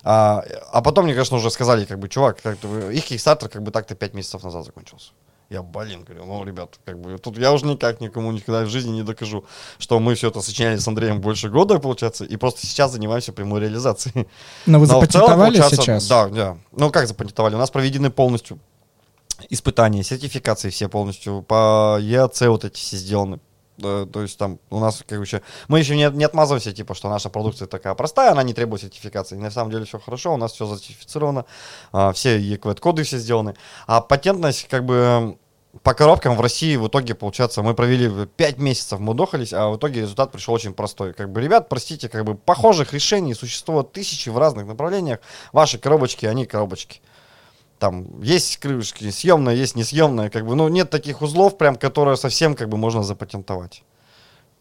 [SPEAKER 3] А, а потом мне, конечно, уже сказали, как бы, чувак, как их Kickstarter как бы так-то 5 месяцев назад закончился. Я, блин, говорю, ну, ребят, как бы, тут я уже никак никому никогда в жизни не докажу, что мы все это сочиняли с Андреем больше года, получается, и просто сейчас занимаемся прямой реализацией.
[SPEAKER 1] Но вы Но запатентовали целом, сейчас?
[SPEAKER 3] Да, да. Ну, как запатентовали? У нас проведены полностью испытания, сертификации все полностью, по ЕАЦ вот эти все сделаны. То есть там у нас как бы. Мы еще не, не отмазываемся, типа, что наша продукция такая простая, она не требует сертификации. На самом деле все хорошо, у нас все сертифицировано, а, все EQUET-коды все сделаны. А патентность, как бы, по коробкам в России в итоге, получается, мы провели 5 месяцев, мы дохались, а в итоге результат пришел очень простой. Как бы, ребят, простите, как бы похожих решений существует тысячи в разных направлениях. Ваши коробочки, они коробочки там есть крышки съемная, есть несъемная, как бы, ну, нет таких узлов, прям, которые совсем, как бы, можно запатентовать.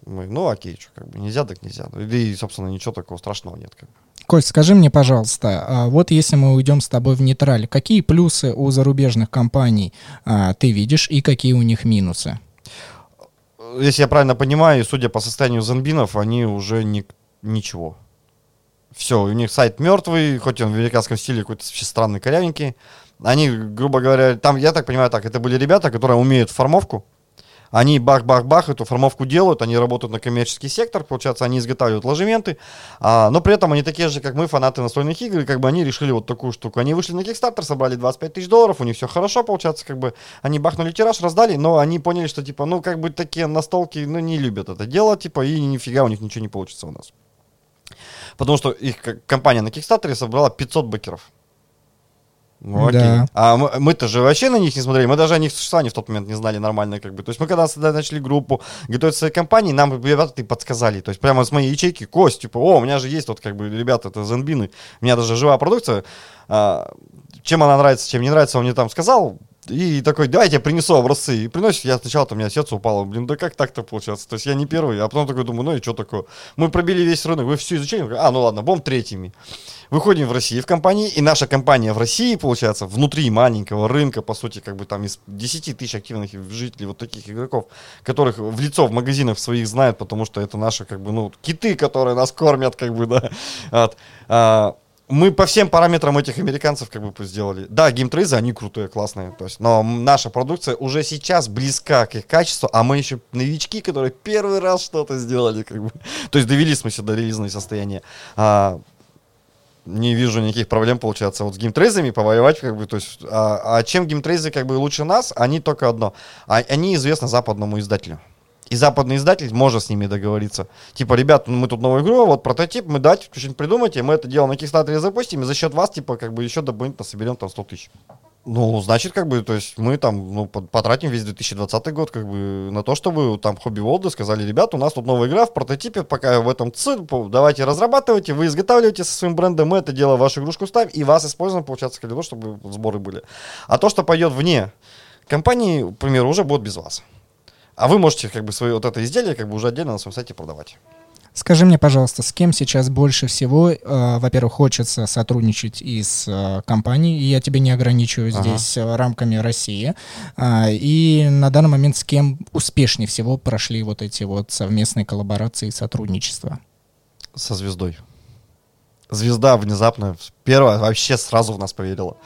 [SPEAKER 3] Мы, ну, окей, что, как бы, нельзя, так нельзя. И, собственно, ничего такого страшного нет, как бы.
[SPEAKER 1] Кость, скажи мне, пожалуйста, а вот если мы уйдем с тобой в нейтраль, какие плюсы у зарубежных компаний а, ты видишь и какие у них минусы?
[SPEAKER 3] Если я правильно понимаю, судя по состоянию зомбинов, они уже ни, ничего. Все, у них сайт мертвый, хоть он в американском стиле какой-то странный, корявенький. Они, грубо говоря, там, я так понимаю, так, это были ребята, которые умеют формовку. Они бах-бах-бах эту формовку делают, они работают на коммерческий сектор, получается, они изготавливают ложементы, а, но при этом они такие же, как мы, фанаты настольных игр, и как бы они решили вот такую штуку. Они вышли на Kickstarter, собрали 25 тысяч долларов, у них все хорошо, получается, как бы они бахнули тираж, раздали, но они поняли, что типа, ну, как бы такие настолки, ну, не любят это дело, типа, и нифига у них ничего не получится у нас. Потому что их компания на Kickstarter собрала 500 бэкеров. Ну, окей.
[SPEAKER 1] Да.
[SPEAKER 3] А мы- мы-то же вообще на них не смотрели, мы даже о них существовании в тот момент не знали нормально, как бы. То есть мы когда с- начали группу готовить своей компании, нам ребята подсказали. То есть прямо с моей ячейки, Кость, типа, о, у меня же есть вот как бы ребята, это зенбины, у меня даже живая продукция. А, чем она нравится, чем не нравится, он мне там сказал. И такой, давайте я принесу образцы. И приносит, я сначала там у меня сердце упало. Блин, да как так-то получается? То есть я не первый, а потом такой думаю, ну и что такое? Мы пробили весь рынок, вы все изучили? А, ну ладно, будем третьими. Выходим в России в компании, и наша компания в России, получается, внутри маленького рынка, по сути, как бы там из 10 тысяч активных жителей, вот таких игроков, которых в лицо в магазинах своих знают, потому что это наши, как бы, ну, киты, которые нас кормят, как бы, да. Вот. А, мы по всем параметрам этих американцев как бы сделали. Да, геймтрейзы, они крутые, классные. То есть, но наша продукция уже сейчас близка к их качеству, а мы еще новички, которые первый раз что-то сделали. Как бы. То есть довели, в смысле, до релизного состояния. А, не вижу никаких проблем, получается, вот с геймтрейзами повоевать, как бы, то есть, а, а чем геймтрейзы, как бы, лучше нас, они только одно, а, они известны западному издателю. И западный издатель может с ними договориться. Типа, ребят, ну, мы тут новую игру, вот прототип, мы дать, что-нибудь придумайте, мы это дело на Kickstarter запустим, и за счет вас, типа, как бы еще дополнительно соберем там 100 тысяч. Ну, значит, как бы, то есть мы там, ну, по- потратим весь 2020 год, как бы, на то, чтобы там Хобби Волды сказали, ребят, у нас тут новая игра в прототипе, пока в этом ЦИ, давайте разрабатывайте, вы изготавливаете со своим брендом, мы это дело в вашу игрушку ставим, и вас используем, получается, для того, чтобы сборы были. А то, что пойдет вне компании, к примеру, уже будет без вас. А вы можете, как бы, свое вот это изделие, как бы, уже отдельно на своем сайте продавать.
[SPEAKER 1] Скажи мне, пожалуйста, с кем сейчас больше всего, э, во-первых, хочется сотрудничать из э, компаний, и я тебе не ограничиваю
[SPEAKER 3] Ага.
[SPEAKER 1] здесь э, рамками России, А, и на данный момент с кем успешнее всего прошли вот эти вот совместные коллаборации и сотрудничества?
[SPEAKER 3] Со звездой. Звезда внезапно, первая, вообще сразу в нас поверила.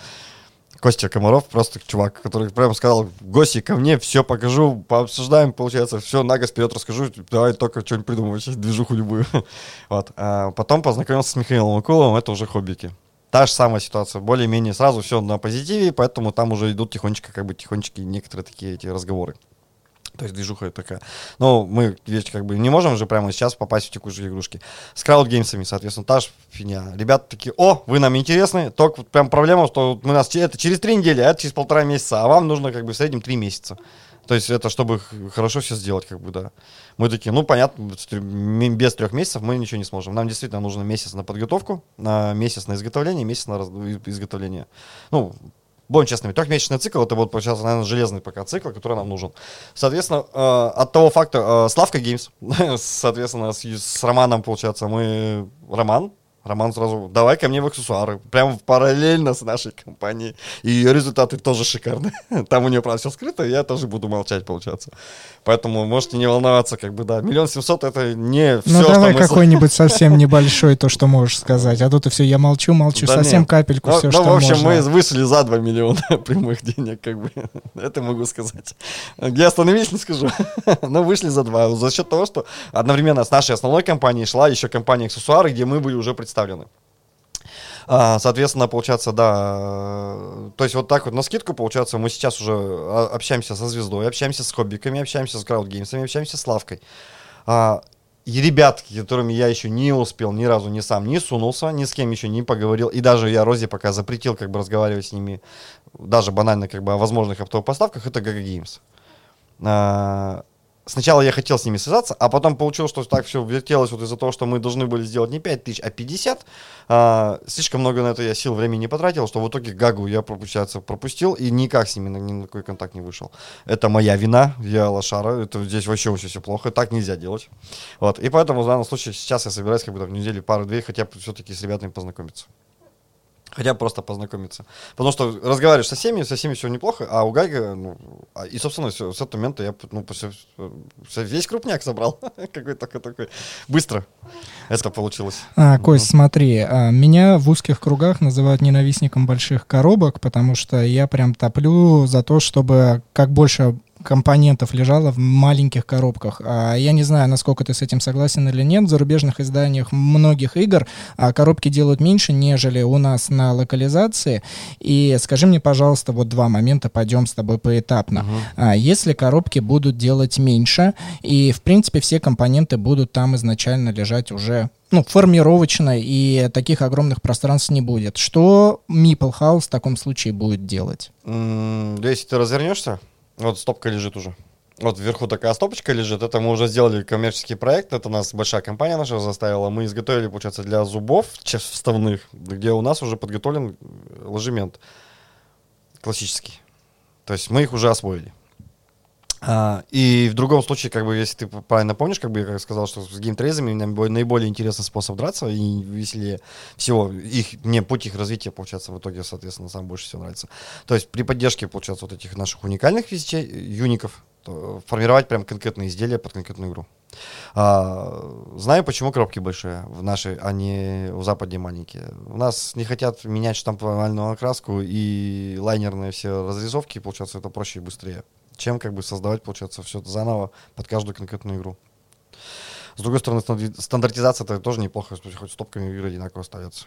[SPEAKER 3] Костя Комаров, просто чувак, который прямо сказал, гости ко мне, все покажу, пообсуждаем, получается, все на год вперед расскажу, давай только что-нибудь придумывать, движуху любую. Вот. А потом познакомился с Михаилом Акуловым, это уже хоббики. Та же самая ситуация, более-менее сразу все на позитиве, поэтому там уже идут тихонечко, как бы тихонечко некоторые такие эти разговоры. То есть движуха такая. Ну, мы ведь как бы не можем же прямо сейчас попасть в текущие игрушки. С краудгеймсами, соответственно, та же фигня. Ребята такие, о, вы нам интересны, только вот прям проблема, что мы нас, это через три недели, а это через полтора месяца, а вам нужно как бы в среднем три месяца. То есть это чтобы хорошо все сделать, как бы, да. Мы такие, ну, понятно, без трех месяцев мы ничего не сможем. Нам действительно нужно месяц на подготовку, на месяц на изготовление, месяц на раз- изготовление. Ну, Будем честными, трехмесячный цикл, это вот, сейчас, наверное, железный пока цикл, который нам нужен. Соответственно, э, от того факта, э, Славка Геймс, соответственно, с, с Романом, получается, мы... Роман, Роман сразу, давай ко мне в аксессуары. Прямо параллельно с нашей компанией. И ее результаты тоже шикарные. Там у нее, правда, все скрыто, я тоже буду молчать, получается. Поэтому можете не волноваться, как бы, да. Миллион семьсот это не все,
[SPEAKER 1] ну, давай какой-нибудь совсем небольшой, то, что можешь сказать. А тут и все, я молчу, молчу,
[SPEAKER 3] Да
[SPEAKER 1] совсем
[SPEAKER 3] нет.
[SPEAKER 1] капельку,
[SPEAKER 3] Ну,
[SPEAKER 1] все,
[SPEAKER 3] ну,
[SPEAKER 1] что
[SPEAKER 3] в общем,
[SPEAKER 1] можно.
[SPEAKER 3] мы вышли за 2 миллиона прямых денег, как бы. Это могу сказать. Где остановились, не скажу. Но вышли за 2. За счет того, что одновременно с нашей основной компанией шла еще компания аксессуары, где мы были уже представлены. А, Соответственно, получается, да, э, то есть вот так вот на скидку, получается, мы сейчас уже а, общаемся со звездой, общаемся с хоббиками, общаемся с краудгеймсами, общаемся с лавкой. А, И ребятки, которыми я еще не успел ни разу ни сам не сунулся, ни с кем еще не поговорил, и даже я Розе пока запретил как бы разговаривать с ними, даже банально как бы о возможных оптовых поставках, это GG Games. Сначала я хотел с ними связаться, а потом получилось, что так все вертелось вот из-за того, что мы должны были сделать не 5 тысяч, а 50. А, слишком много на это я сил, времени не потратил, что в итоге Гагу я, получается, пропустил и никак с ними на, ни на какой контакт не вышел. Это моя вина, я лошара, это здесь вообще очень все плохо, так нельзя делать. Вот, и поэтому в данном случае сейчас я собираюсь как бы в неделю пару-две хотя бы все-таки с ребятами познакомиться. Хотя бы просто познакомиться. Потому что разговариваешь со всеми, со всеми все неплохо, а у Гайга, ну, и, собственно, всё, с этого момента я ну, всё- всё- весь крупняк собрал. Какой такой такой. Быстро это получилось.
[SPEAKER 1] А, Кость, смотри, а, меня в узких кругах называют ненавистником больших коробок, потому что я прям топлю за то, чтобы как больше компонентов лежало в маленьких коробках. А я не знаю, насколько ты с этим согласен или нет. В зарубежных изданиях многих игр а, коробки делают меньше, нежели у нас на локализации. И скажи мне, пожалуйста, вот два момента, пойдем с тобой поэтапно. А, если коробки будут делать меньше, и, в принципе, все компоненты будут там изначально лежать уже ну, формировочно, и таких огромных пространств не будет. Что Meeple House в таком случае будет делать?
[SPEAKER 3] М, Если ты развернешься, вот стопка лежит уже. Вот вверху такая стопочка лежит. Это мы уже сделали коммерческий проект. Это нас большая компания наша заставила. Мы изготовили, получается, для зубов вставных, где у нас уже подготовлен э, ложемент классический. То есть мы их уже освоили. А, и в другом случае, как бы, если ты правильно помнишь, как бы я как сказал, что с геймтрейзами наибо- наиболее интересный способ драться и веселее всего. Их, мне путь их развития, получается, в итоге, соответственно, сам больше всего нравится. То есть при поддержке, получается, вот этих наших уникальных вещей, юников, формировать прям конкретные изделия под конкретную игру. А, знаю, почему коробки большие в нашей, а не в западе маленькие. У нас не хотят менять штамповальную окраску и лайнерные все разрисовки, получается, это проще и быстрее, чем как бы создавать, получается, все это заново под каждую конкретную игру. С другой стороны, стандарти- стандартизация это тоже неплохо, хоть стопками игры одинаково ставятся.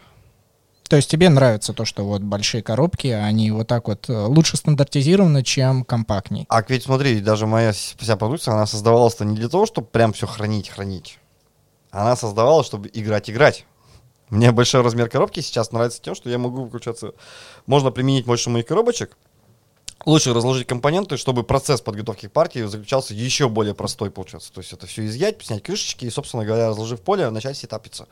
[SPEAKER 1] То есть тебе нравится то, что вот большие коробки, они вот так вот э, лучше стандартизированы, чем компактней.
[SPEAKER 3] А ведь смотри, даже моя вся продукция, она создавалась-то не для того, чтобы прям все хранить, хранить. Она создавалась, чтобы играть, играть. Мне большой размер коробки сейчас нравится тем, что я могу включаться. Можно применить больше моих коробочек, лучше разложить компоненты, чтобы процесс подготовки партии заключался еще более простой, получается. То есть это все изъять, снять крышечки и, собственно говоря, разложив поле, начать сетапиться.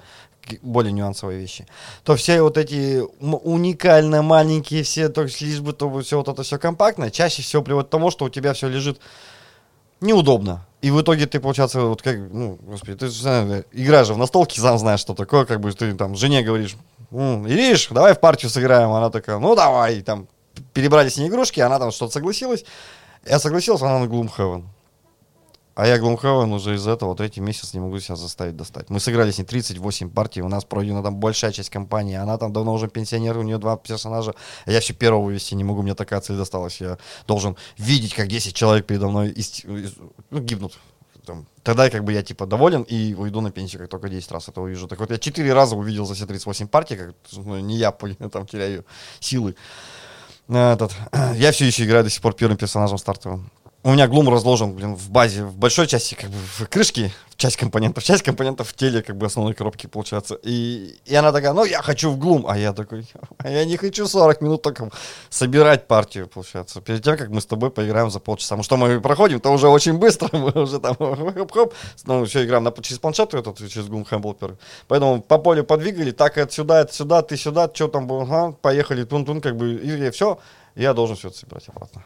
[SPEAKER 3] Более нюансовые вещи. То все вот эти уникально маленькие все, то есть лишь бы то все вот это все компактно, чаще всего приводит к тому, что у тебя все лежит неудобно. И в итоге ты, получается, вот как, ну, господи, ты же играешь же в настолки, сам знаешь, что такое, как бы ты там жене говоришь, «М, Ириш, давай в партию сыграем. Она такая, ну давай, И там перебрали с ней игрушки, она там что-то согласилась. Я согласился, она на Gloomhaven. А я Gloomhaven уже из этого третий месяц не могу себя заставить достать. Мы сыграли с ней 38 партий, у нас пройдена там большая часть компании, она там давно уже пенсионер, у нее два персонажа, а я все первого вывести не могу, мне такая цель досталась. Я должен видеть, как 10 человек передо мной ист- из- ну, гибнут. Там. Тогда как бы я типа доволен и уйду на пенсию, как только 10 раз это увижу. Так вот я 4 раза увидел за все 38 партий, как ну, не я там теряю силы. А, Этот, я все еще играю до сих пор первым персонажем стартовым. У меня глум разложен, блин, в базе, в большой части, как бы, в крышке, часть компонентов, часть компонентов в теле, как бы, основной коробки, получается. И, и она такая, ну, я хочу в глум. А я такой, а я не хочу 40 минут только собирать партию, получается. Перед тем, как мы с тобой поиграем за полчаса. Ну, что мы проходим, то уже очень быстро, мы уже там, хоп-хоп, ну, все играем на, через планшет, этот, через глум Хэмблпер. Поэтому по полю подвигали, так, это сюда, это сюда, ты сюда, что там ага, поехали, тун-тун, как бы, и все, я должен все это собирать обратно.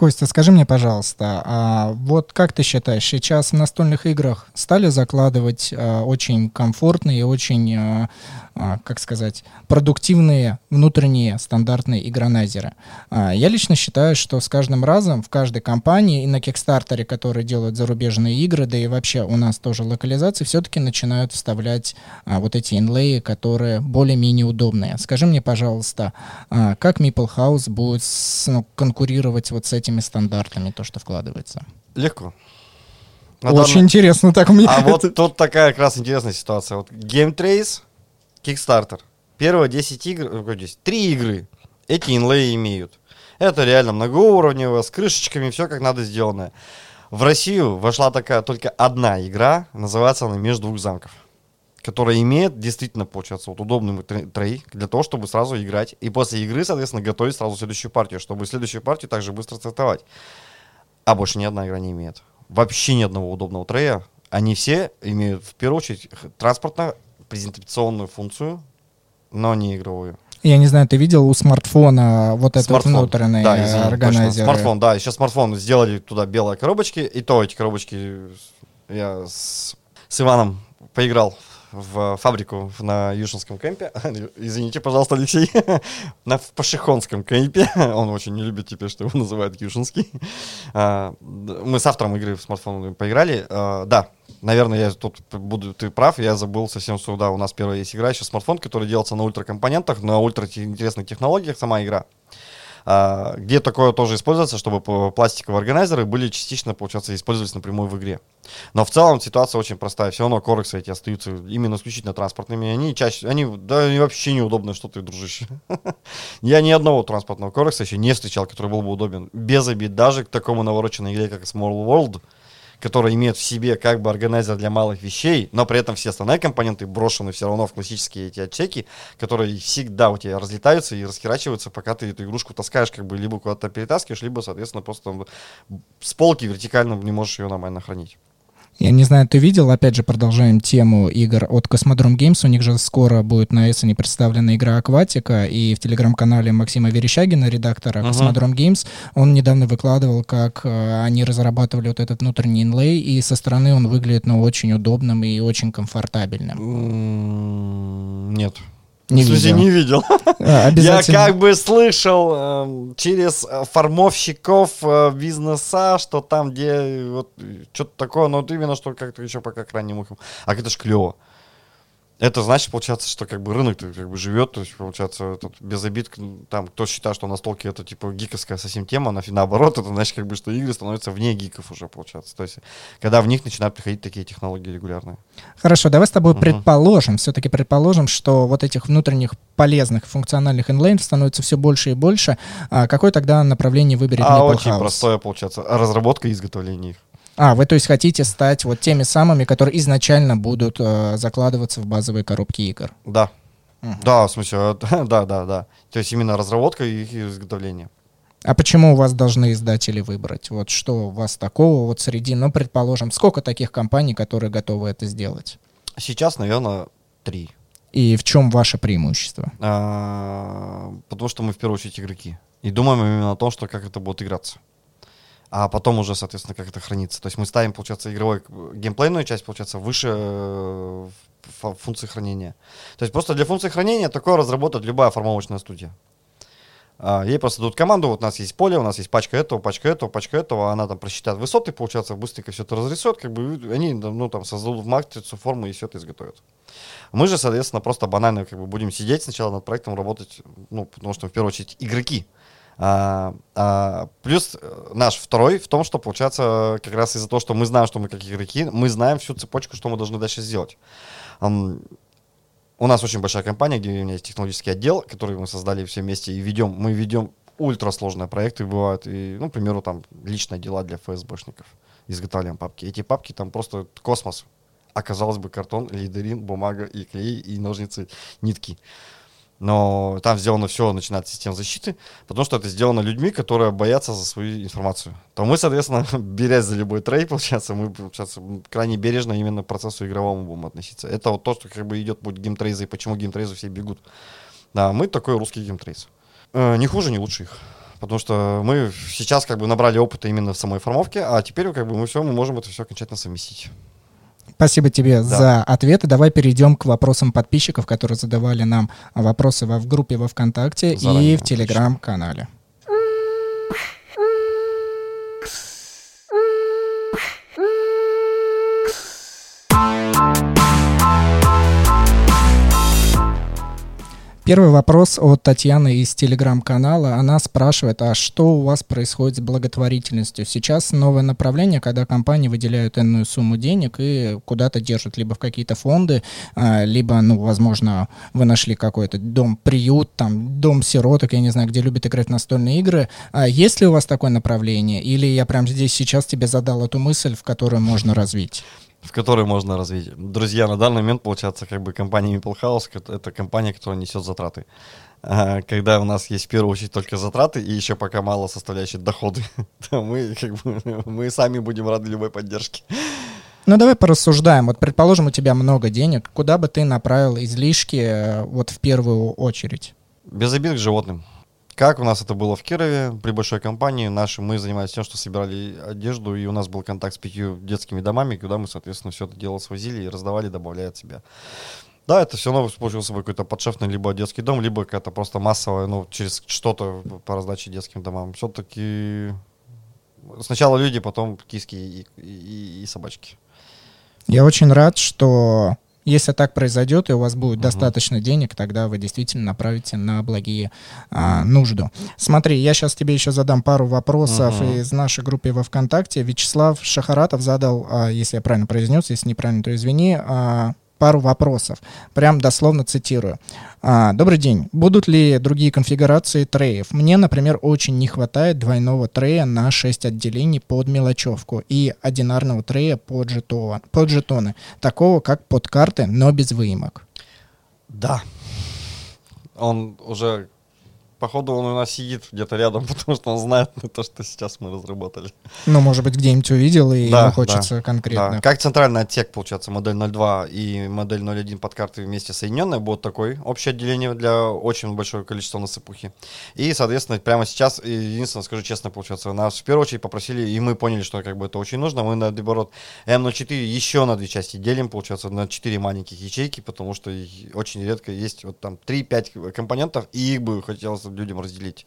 [SPEAKER 1] Костя, скажи мне, пожалуйста, а вот как ты считаешь, сейчас в настольных играх стали закладывать а, очень комфортные очень, а, а, как сказать, продуктивные внутренние стандартные игронайзеры? А, я лично считаю, что с каждым разом в каждой компании и на Кикстартере, которые делают зарубежные игры, да и вообще у нас тоже локализации, все-таки начинают вставлять а, вот эти инлеи, которые более-менее удобные. Скажи мне, пожалуйста, а, как Meeple House будет ну, конкурировать вот с этими стандартами, то, что вкладывается?
[SPEAKER 3] Легко. На
[SPEAKER 1] Очень
[SPEAKER 3] данный-
[SPEAKER 1] интересно так мне.
[SPEAKER 3] А вот тут такая как раз интересная ситуация. Вот Game Trace, Kickstarter. Первые 10 игр, э, какой 10? 3 игры эти инлеи имеют. Это реально многоуровневое, с крышечками, все как надо сделанное. В Россию вошла такая только одна игра, называется она «Между двух замков», которая имеет действительно, получается, вот удобный тре- трей для того, чтобы сразу играть. И после игры, соответственно, готовить сразу следующую партию, чтобы следующую партию также быстро стартовать. А больше ни одна игра не имеет. Вообще ни одного удобного трея. Они все имеют, в первую очередь, транспортно-презентационную функцию, но не игровую.
[SPEAKER 1] Я не знаю, ты видел у смартфона вот этот
[SPEAKER 3] Смартфон.
[SPEAKER 1] внутренний
[SPEAKER 3] Да, извини, точно,
[SPEAKER 1] органайзер?
[SPEAKER 3] Смартфон, да, еще смартфон сделали туда белые коробочки, и то эти коробочки я с, с Иваном поиграл в фабрику на Юшинском кемпе. Извините, пожалуйста, Алексей. на Пашихонском кемпе. Он очень не любит теперь, что его называют Юшинский. А, Мы с автором игры в смартфон поиграли. А, Да, наверное, я тут буду, ты прав, я забыл совсем сюда. У нас первая есть игра, еще смартфон, который делается на ультракомпонентах, на ультра интересных технологиях, сама игра. А, где такое тоже используется, чтобы пластиковые органайзеры были частично, получается, использовались напрямую в игре. Но в целом ситуация очень простая. Все равно корексы эти остаются именно исключительно транспортными. Они чаще, они, да, они вообще неудобны, что ты, дружище. Я ни одного транспортного корекса еще не встречал, который был бы удобен. Без обид, даже к такому навороченной игре, как Small World, которая имеет в себе как бы органайзер для малых вещей, но при этом все остальные компоненты брошены все равно в классические эти отсеки, которые всегда у тебя разлетаются и расхерачиваются, пока ты эту игрушку таскаешь, как бы либо куда-то перетаскиваешь, либо, соответственно, просто с полки вертикально не можешь ее нормально хранить.
[SPEAKER 1] Я не знаю, ты видел, опять же, продолжаем тему игр от Cosmodrome Games. У них же скоро будет на Эссене представлена игра «Акватика», и в телеграм-канале Максима Верещагина, редактора uh-huh. Cosmodrome Games, он недавно выкладывал, как э, они разрабатывали вот этот внутренний инлей, и со стороны он выглядит, ну, очень удобным и очень комфортабельным.
[SPEAKER 3] Нет.
[SPEAKER 1] Не
[SPEAKER 3] в
[SPEAKER 1] видел.
[SPEAKER 3] не видел.
[SPEAKER 1] А,
[SPEAKER 3] Я как бы слышал э, через формовщиков э, бизнеса, что там, где вот что-то такое, но вот именно что как-то еще пока крайним ухом. А это ж клево. Это значит, получается, что как бы рынок как бы живет, то есть, получается, этот, без обид, там, кто считает, что настолки это, типа, гиковская совсем тема, на, наоборот, это значит, как бы, что игры становятся вне гиков уже, получается. То есть, когда в них начинают приходить такие технологии регулярные.
[SPEAKER 1] Хорошо, давай с тобой
[SPEAKER 3] Мгм.
[SPEAKER 1] предположим, все-таки предположим, что вот этих внутренних полезных функциональных инлейнов становится все больше и больше. А какое тогда направление выберет
[SPEAKER 3] а
[SPEAKER 1] Maple
[SPEAKER 3] очень
[SPEAKER 1] House?
[SPEAKER 3] простое, получается, разработка и изготовление их.
[SPEAKER 1] А, вы то есть хотите стать вот теми самыми, которые изначально будут э, закладываться в базовые коробки игр?
[SPEAKER 3] Да.
[SPEAKER 1] Мгм.
[SPEAKER 3] Да, в смысле, э, да, да, да. То есть именно разработка и их изготовление.
[SPEAKER 1] А почему у вас должны издатели выбрать? Вот что у вас такого вот среди, ну, предположим, сколько таких компаний, которые готовы это сделать?
[SPEAKER 3] Сейчас, наверное, три.
[SPEAKER 1] И в чем ваше преимущество?
[SPEAKER 3] А, потому что мы в первую очередь игроки. И думаем именно о том, что как это будет играться. А потом уже, соответственно, как это хранится. То есть мы ставим, получается, игровой геймплейную часть, получается, выше э, функции хранения. То есть просто для функции хранения такое разработает любая формовочная студия. А, Ей просто дадут команду, вот у нас есть поле, у нас есть пачка этого, пачка этого, пачка этого, она там просчитает высоты, получается, быстренько все это разрисует, как бы они, ну, там, создадут матрицу, форму и все это изготовят. Мы же, соответственно, просто банально как бы будем сидеть сначала над проектом, работать, ну, потому что, в первую очередь, игроки. А, а, плюс э, наш второй в том, что, получается, как раз из-за того, что мы знаем, что мы как игроки, мы знаем всю цепочку, что мы должны дальше сделать. У нас очень большая компания, где у меня есть технологический отдел, который мы создали все вместе и ведем. Мы ведем ультрасложные проекты, бывают, и, ну, к примеру, там, личные дела для ФСБшников. Изготавливаем папки. Эти папки там просто космос. Оказалось бы картон, ледерин, бумага и клей, и ножницы, нитки. Но там сделано все, начиная от систем защиты, потому что это сделано людьми, которые боятся за свою информацию. То мы, соответственно, берясь за любой tray, получается, мы, получается, крайне бережно именно к процессу игровому будем относиться. Это вот то, что как бы идет путь Game Trayz а, и почему Game Trayz ы все бегут. Да, мы такой русский Game Trayz. Э, не хуже, не лучше их. Потому что мы сейчас как бы набрали опыта именно в самой формовке, а теперь как бы мы все, мы можем это все окончательно совместить.
[SPEAKER 1] Спасибо тебе
[SPEAKER 3] Да.
[SPEAKER 1] за ответы. Давай перейдем к вопросам подписчиков, которые задавали нам вопросы во, в группе во ВКонтакте
[SPEAKER 3] Заранее
[SPEAKER 1] и в Телеграм-канале. Первый вопрос от Татьяны из телеграм-канала. Она спрашивает, а что у вас происходит с благотворительностью? Сейчас новое направление, когда компании выделяют энную сумму денег и куда-то держат либо в какие-то фонды, а, либо, ну, возможно, вы нашли какой-то дом-приют, там, дом сироток, я не знаю, где любят играть в настольные игры. А есть ли у вас такое направление? Или я прямо здесь сейчас тебе задал эту мысль, в которую можно развить?
[SPEAKER 3] В которой можно развить. Друзья, на данный момент, получается, как бы компания Maple House — это- компания, которая несет затраты. А, Когда у нас есть в первую очередь только затраты и еще пока мало составляющие доходы, то мы, как бы, мы сами будем рады любой поддержке.
[SPEAKER 1] Ну, давай порассуждаем. Вот, предположим, у тебя много денег. Куда бы ты направил излишки э, вот в первую очередь?
[SPEAKER 3] Без обид к животным. Как у нас это было в Кирове, при большой компании нашей, мы занимались тем, что собирали одежду, и у нас был контакт с пятью детскими домами, куда мы, соответственно, все это дело свозили и раздавали, добавляя от себя. Да, это все равно получился собой какой-то подшефный либо детский дом, либо какая-то просто массовая, ну, через что-то по раздаче детским домам. Все-таки сначала люди, потом киски и, и- и собачки.
[SPEAKER 1] Я очень рад, что если так произойдет, и у вас будет
[SPEAKER 3] Мгм.
[SPEAKER 1] достаточно денег, тогда вы действительно направите на благие а, нужду. Смотри, я сейчас тебе еще задам пару вопросов
[SPEAKER 3] Мгм.
[SPEAKER 1] из нашей группы во ВКонтакте. Вячеслав Шахаратов задал, а, если я правильно произнес, если неправильно, то извини, а, пару вопросов. Прям дословно цитирую. А, Добрый день. Будут ли другие конфигурации треев? Мне, например, очень не хватает двойного трея на 6 отделений под мелочевку и одинарного трея под, жетон, под жетоны, такого как под карты, но без выемок.
[SPEAKER 3] Да. Он уже Походу он у нас сидит где-то рядом, потому что он знает то, что сейчас мы разработали.
[SPEAKER 1] Ну, может быть, где-нибудь увидел, и да, ему хочется
[SPEAKER 3] да,
[SPEAKER 1] конкретно.
[SPEAKER 3] Да. Как центральный отсек, получается, модель 02 и модель 01 под картой вместе соединенные, будет такое общее отделение для очень большого количества насыпухи. И, соответственно, прямо сейчас, единственное, скажу честно, получается, нас в первую очередь попросили, и мы поняли, что как бы это очень нужно, мы, наоборот, М04 еще на две части делим, получается, на 4 маленьких ячейки, потому что очень редко есть вот там 3-5 компонентов, и их бы хотелось людям разделить.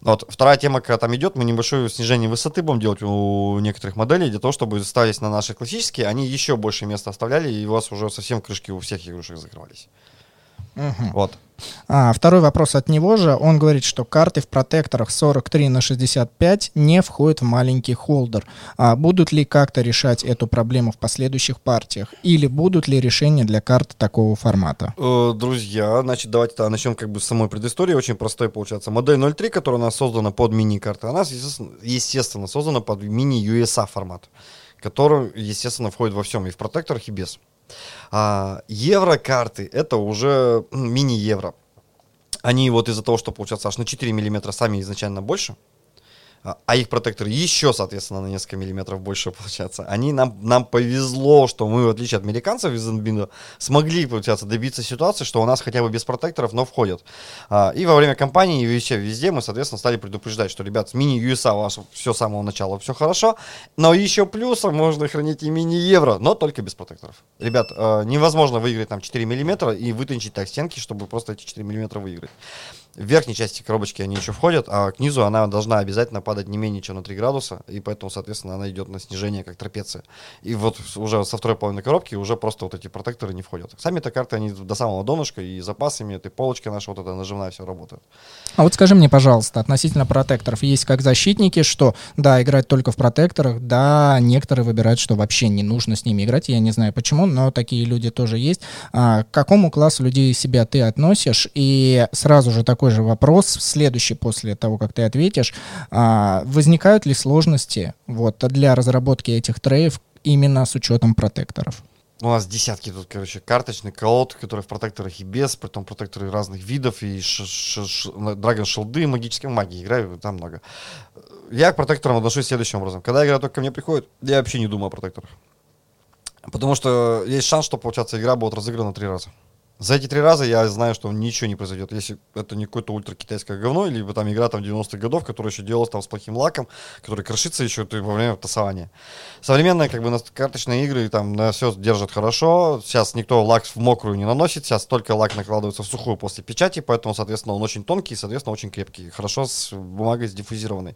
[SPEAKER 3] Вот. Вторая тема, когда там идет, мы небольшое снижение высоты будем делать у некоторых моделей, для того, чтобы ставить на наши классические, они еще больше места оставляли, и у вас уже совсем крышки у всех игрушек закрывались.
[SPEAKER 1] Угу. Вот. А, второй вопрос от него же. Он говорит, что карты в протекторах 43 на 65 не входят в маленький холдер. А будут ли как-то решать эту проблему в последующих партиях? Или будут ли решения для карт такого формата?
[SPEAKER 3] Э, друзья, значит, давайте -то начнем как бы с самой предыстории. Очень простой получается. Модель 0.3, которая у нас создана под мини-карты, она, естественно, естественно создана под мини-USA формат, который, естественно, входит во всем, и в протекторах, и без. А, евро-карты это уже мини-евро. Они вот из-за того, что получается аж на 4 миллиметра сами изначально больше, а, а их протекторы еще, соответственно, на несколько миллиметров больше получается. Они нам, нам повезло, что мы, в отличие от американцев из Nvidia, смогли, получается, добиться ситуации, что у нас хотя бы без протекторов, но входят. А, и во время кампании, и вообще везде мы, соответственно, стали предупреждать, что, ребят, с мини-USA у вас все с самого начала все хорошо, но еще плюсом можно хранить и мини-евро, но только без протекторов. Ребят, а, невозможно выиграть там 4 миллиметра и вытончить так стенки, чтобы просто эти 4 миллиметра выиграть. В верхней части коробочки они еще входят, а к низу она должна обязательно падать не менее чем на 3 градуса, и поэтому, соответственно, она идет на снижение, как трапеция. И вот уже со второй половины коробки уже просто вот эти протекторы не входят. Сами-то карты, они до самого донышка, и запасами, этой полочка наша вот эта нажимная все работает.
[SPEAKER 1] А вот скажи мне, пожалуйста, относительно протекторов, есть как защитники, что, да, играть только в протекторах, да, некоторые выбирают, что вообще не нужно с ними играть, я не знаю почему, но такие люди тоже есть. А, к какому классу людей себя ты относишь? И сразу же такой же вопрос, следующий после того, как ты ответишь. А, возникают ли сложности вот, для разработки этих треев именно с учетом протекторов?
[SPEAKER 3] У нас десятки тут, короче, карточных колод, которые в протекторах и без, потом протекторы разных видов, и Dragon Shield, магические магии играю, там много. Я к протекторам отношусь следующим образом. Когда игра только ко мне приходит, я вообще не думаю о протекторах. Потому что есть шанс, что, получается, игра будет разыграна три раза. За эти три раза я знаю, что ничего не произойдет. Если это не какое-то ультра-китайское говно, либо там игра там 90-х годов, которая еще делалась там с плохим лаком, который крошится еще во время тасования. Современные как бы карточные игры там на все держат хорошо. Сейчас никто лак в мокрую не наносит, сейчас только лак накладывается в сухую после печати, поэтому, соответственно, он очень тонкий и, соответственно, очень крепкий. Хорошо с бумагой сдиффузированной.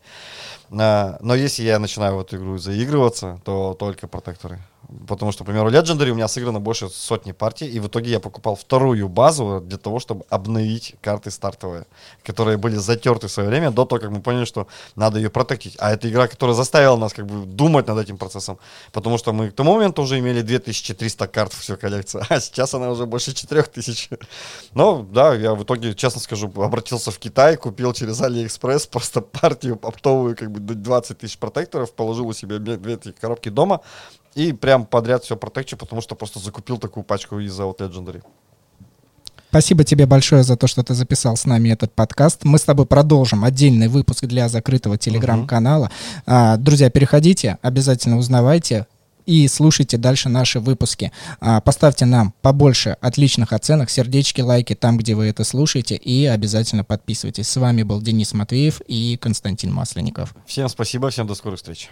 [SPEAKER 3] Но если я начинаю в эту игру заигрываться, то только протекторы. Потому что, к примеру, Legendary у меня сыграно больше сотни партий, и в итоге я покупал вторую базу для того, чтобы обновить карты стартовые, которые были затерты в свое время, до того, как мы поняли, что надо ее протектить. А это игра, которая заставила нас как бы думать над этим процессом, потому что мы к тому моменту уже имели 2300 карт в всю коллекцию, а сейчас она уже больше 4000. Но, да, я в итоге, честно скажу, обратился в Китай, купил через Алиэкспресс просто партию оптовую, как бы 20 тысяч протекторов, положил у себя две эти коробки дома, и прям подряд все протекчу, потому что просто закупил такую пачку из-за вот Legendary.
[SPEAKER 1] Спасибо тебе большое за то, что ты записал с нами этот подкаст. Мы с тобой продолжим отдельный выпуск для закрытого телеграм-канала. Uh-huh. А, друзья, переходите, обязательно узнавайте и слушайте дальше наши выпуски. А, поставьте нам побольше отличных оценок, сердечки, лайки там, где вы это слушаете, и обязательно подписывайтесь. С вами был Денис Матвеев и Константин Масленников.
[SPEAKER 3] Всем спасибо, всем до скорых встреч.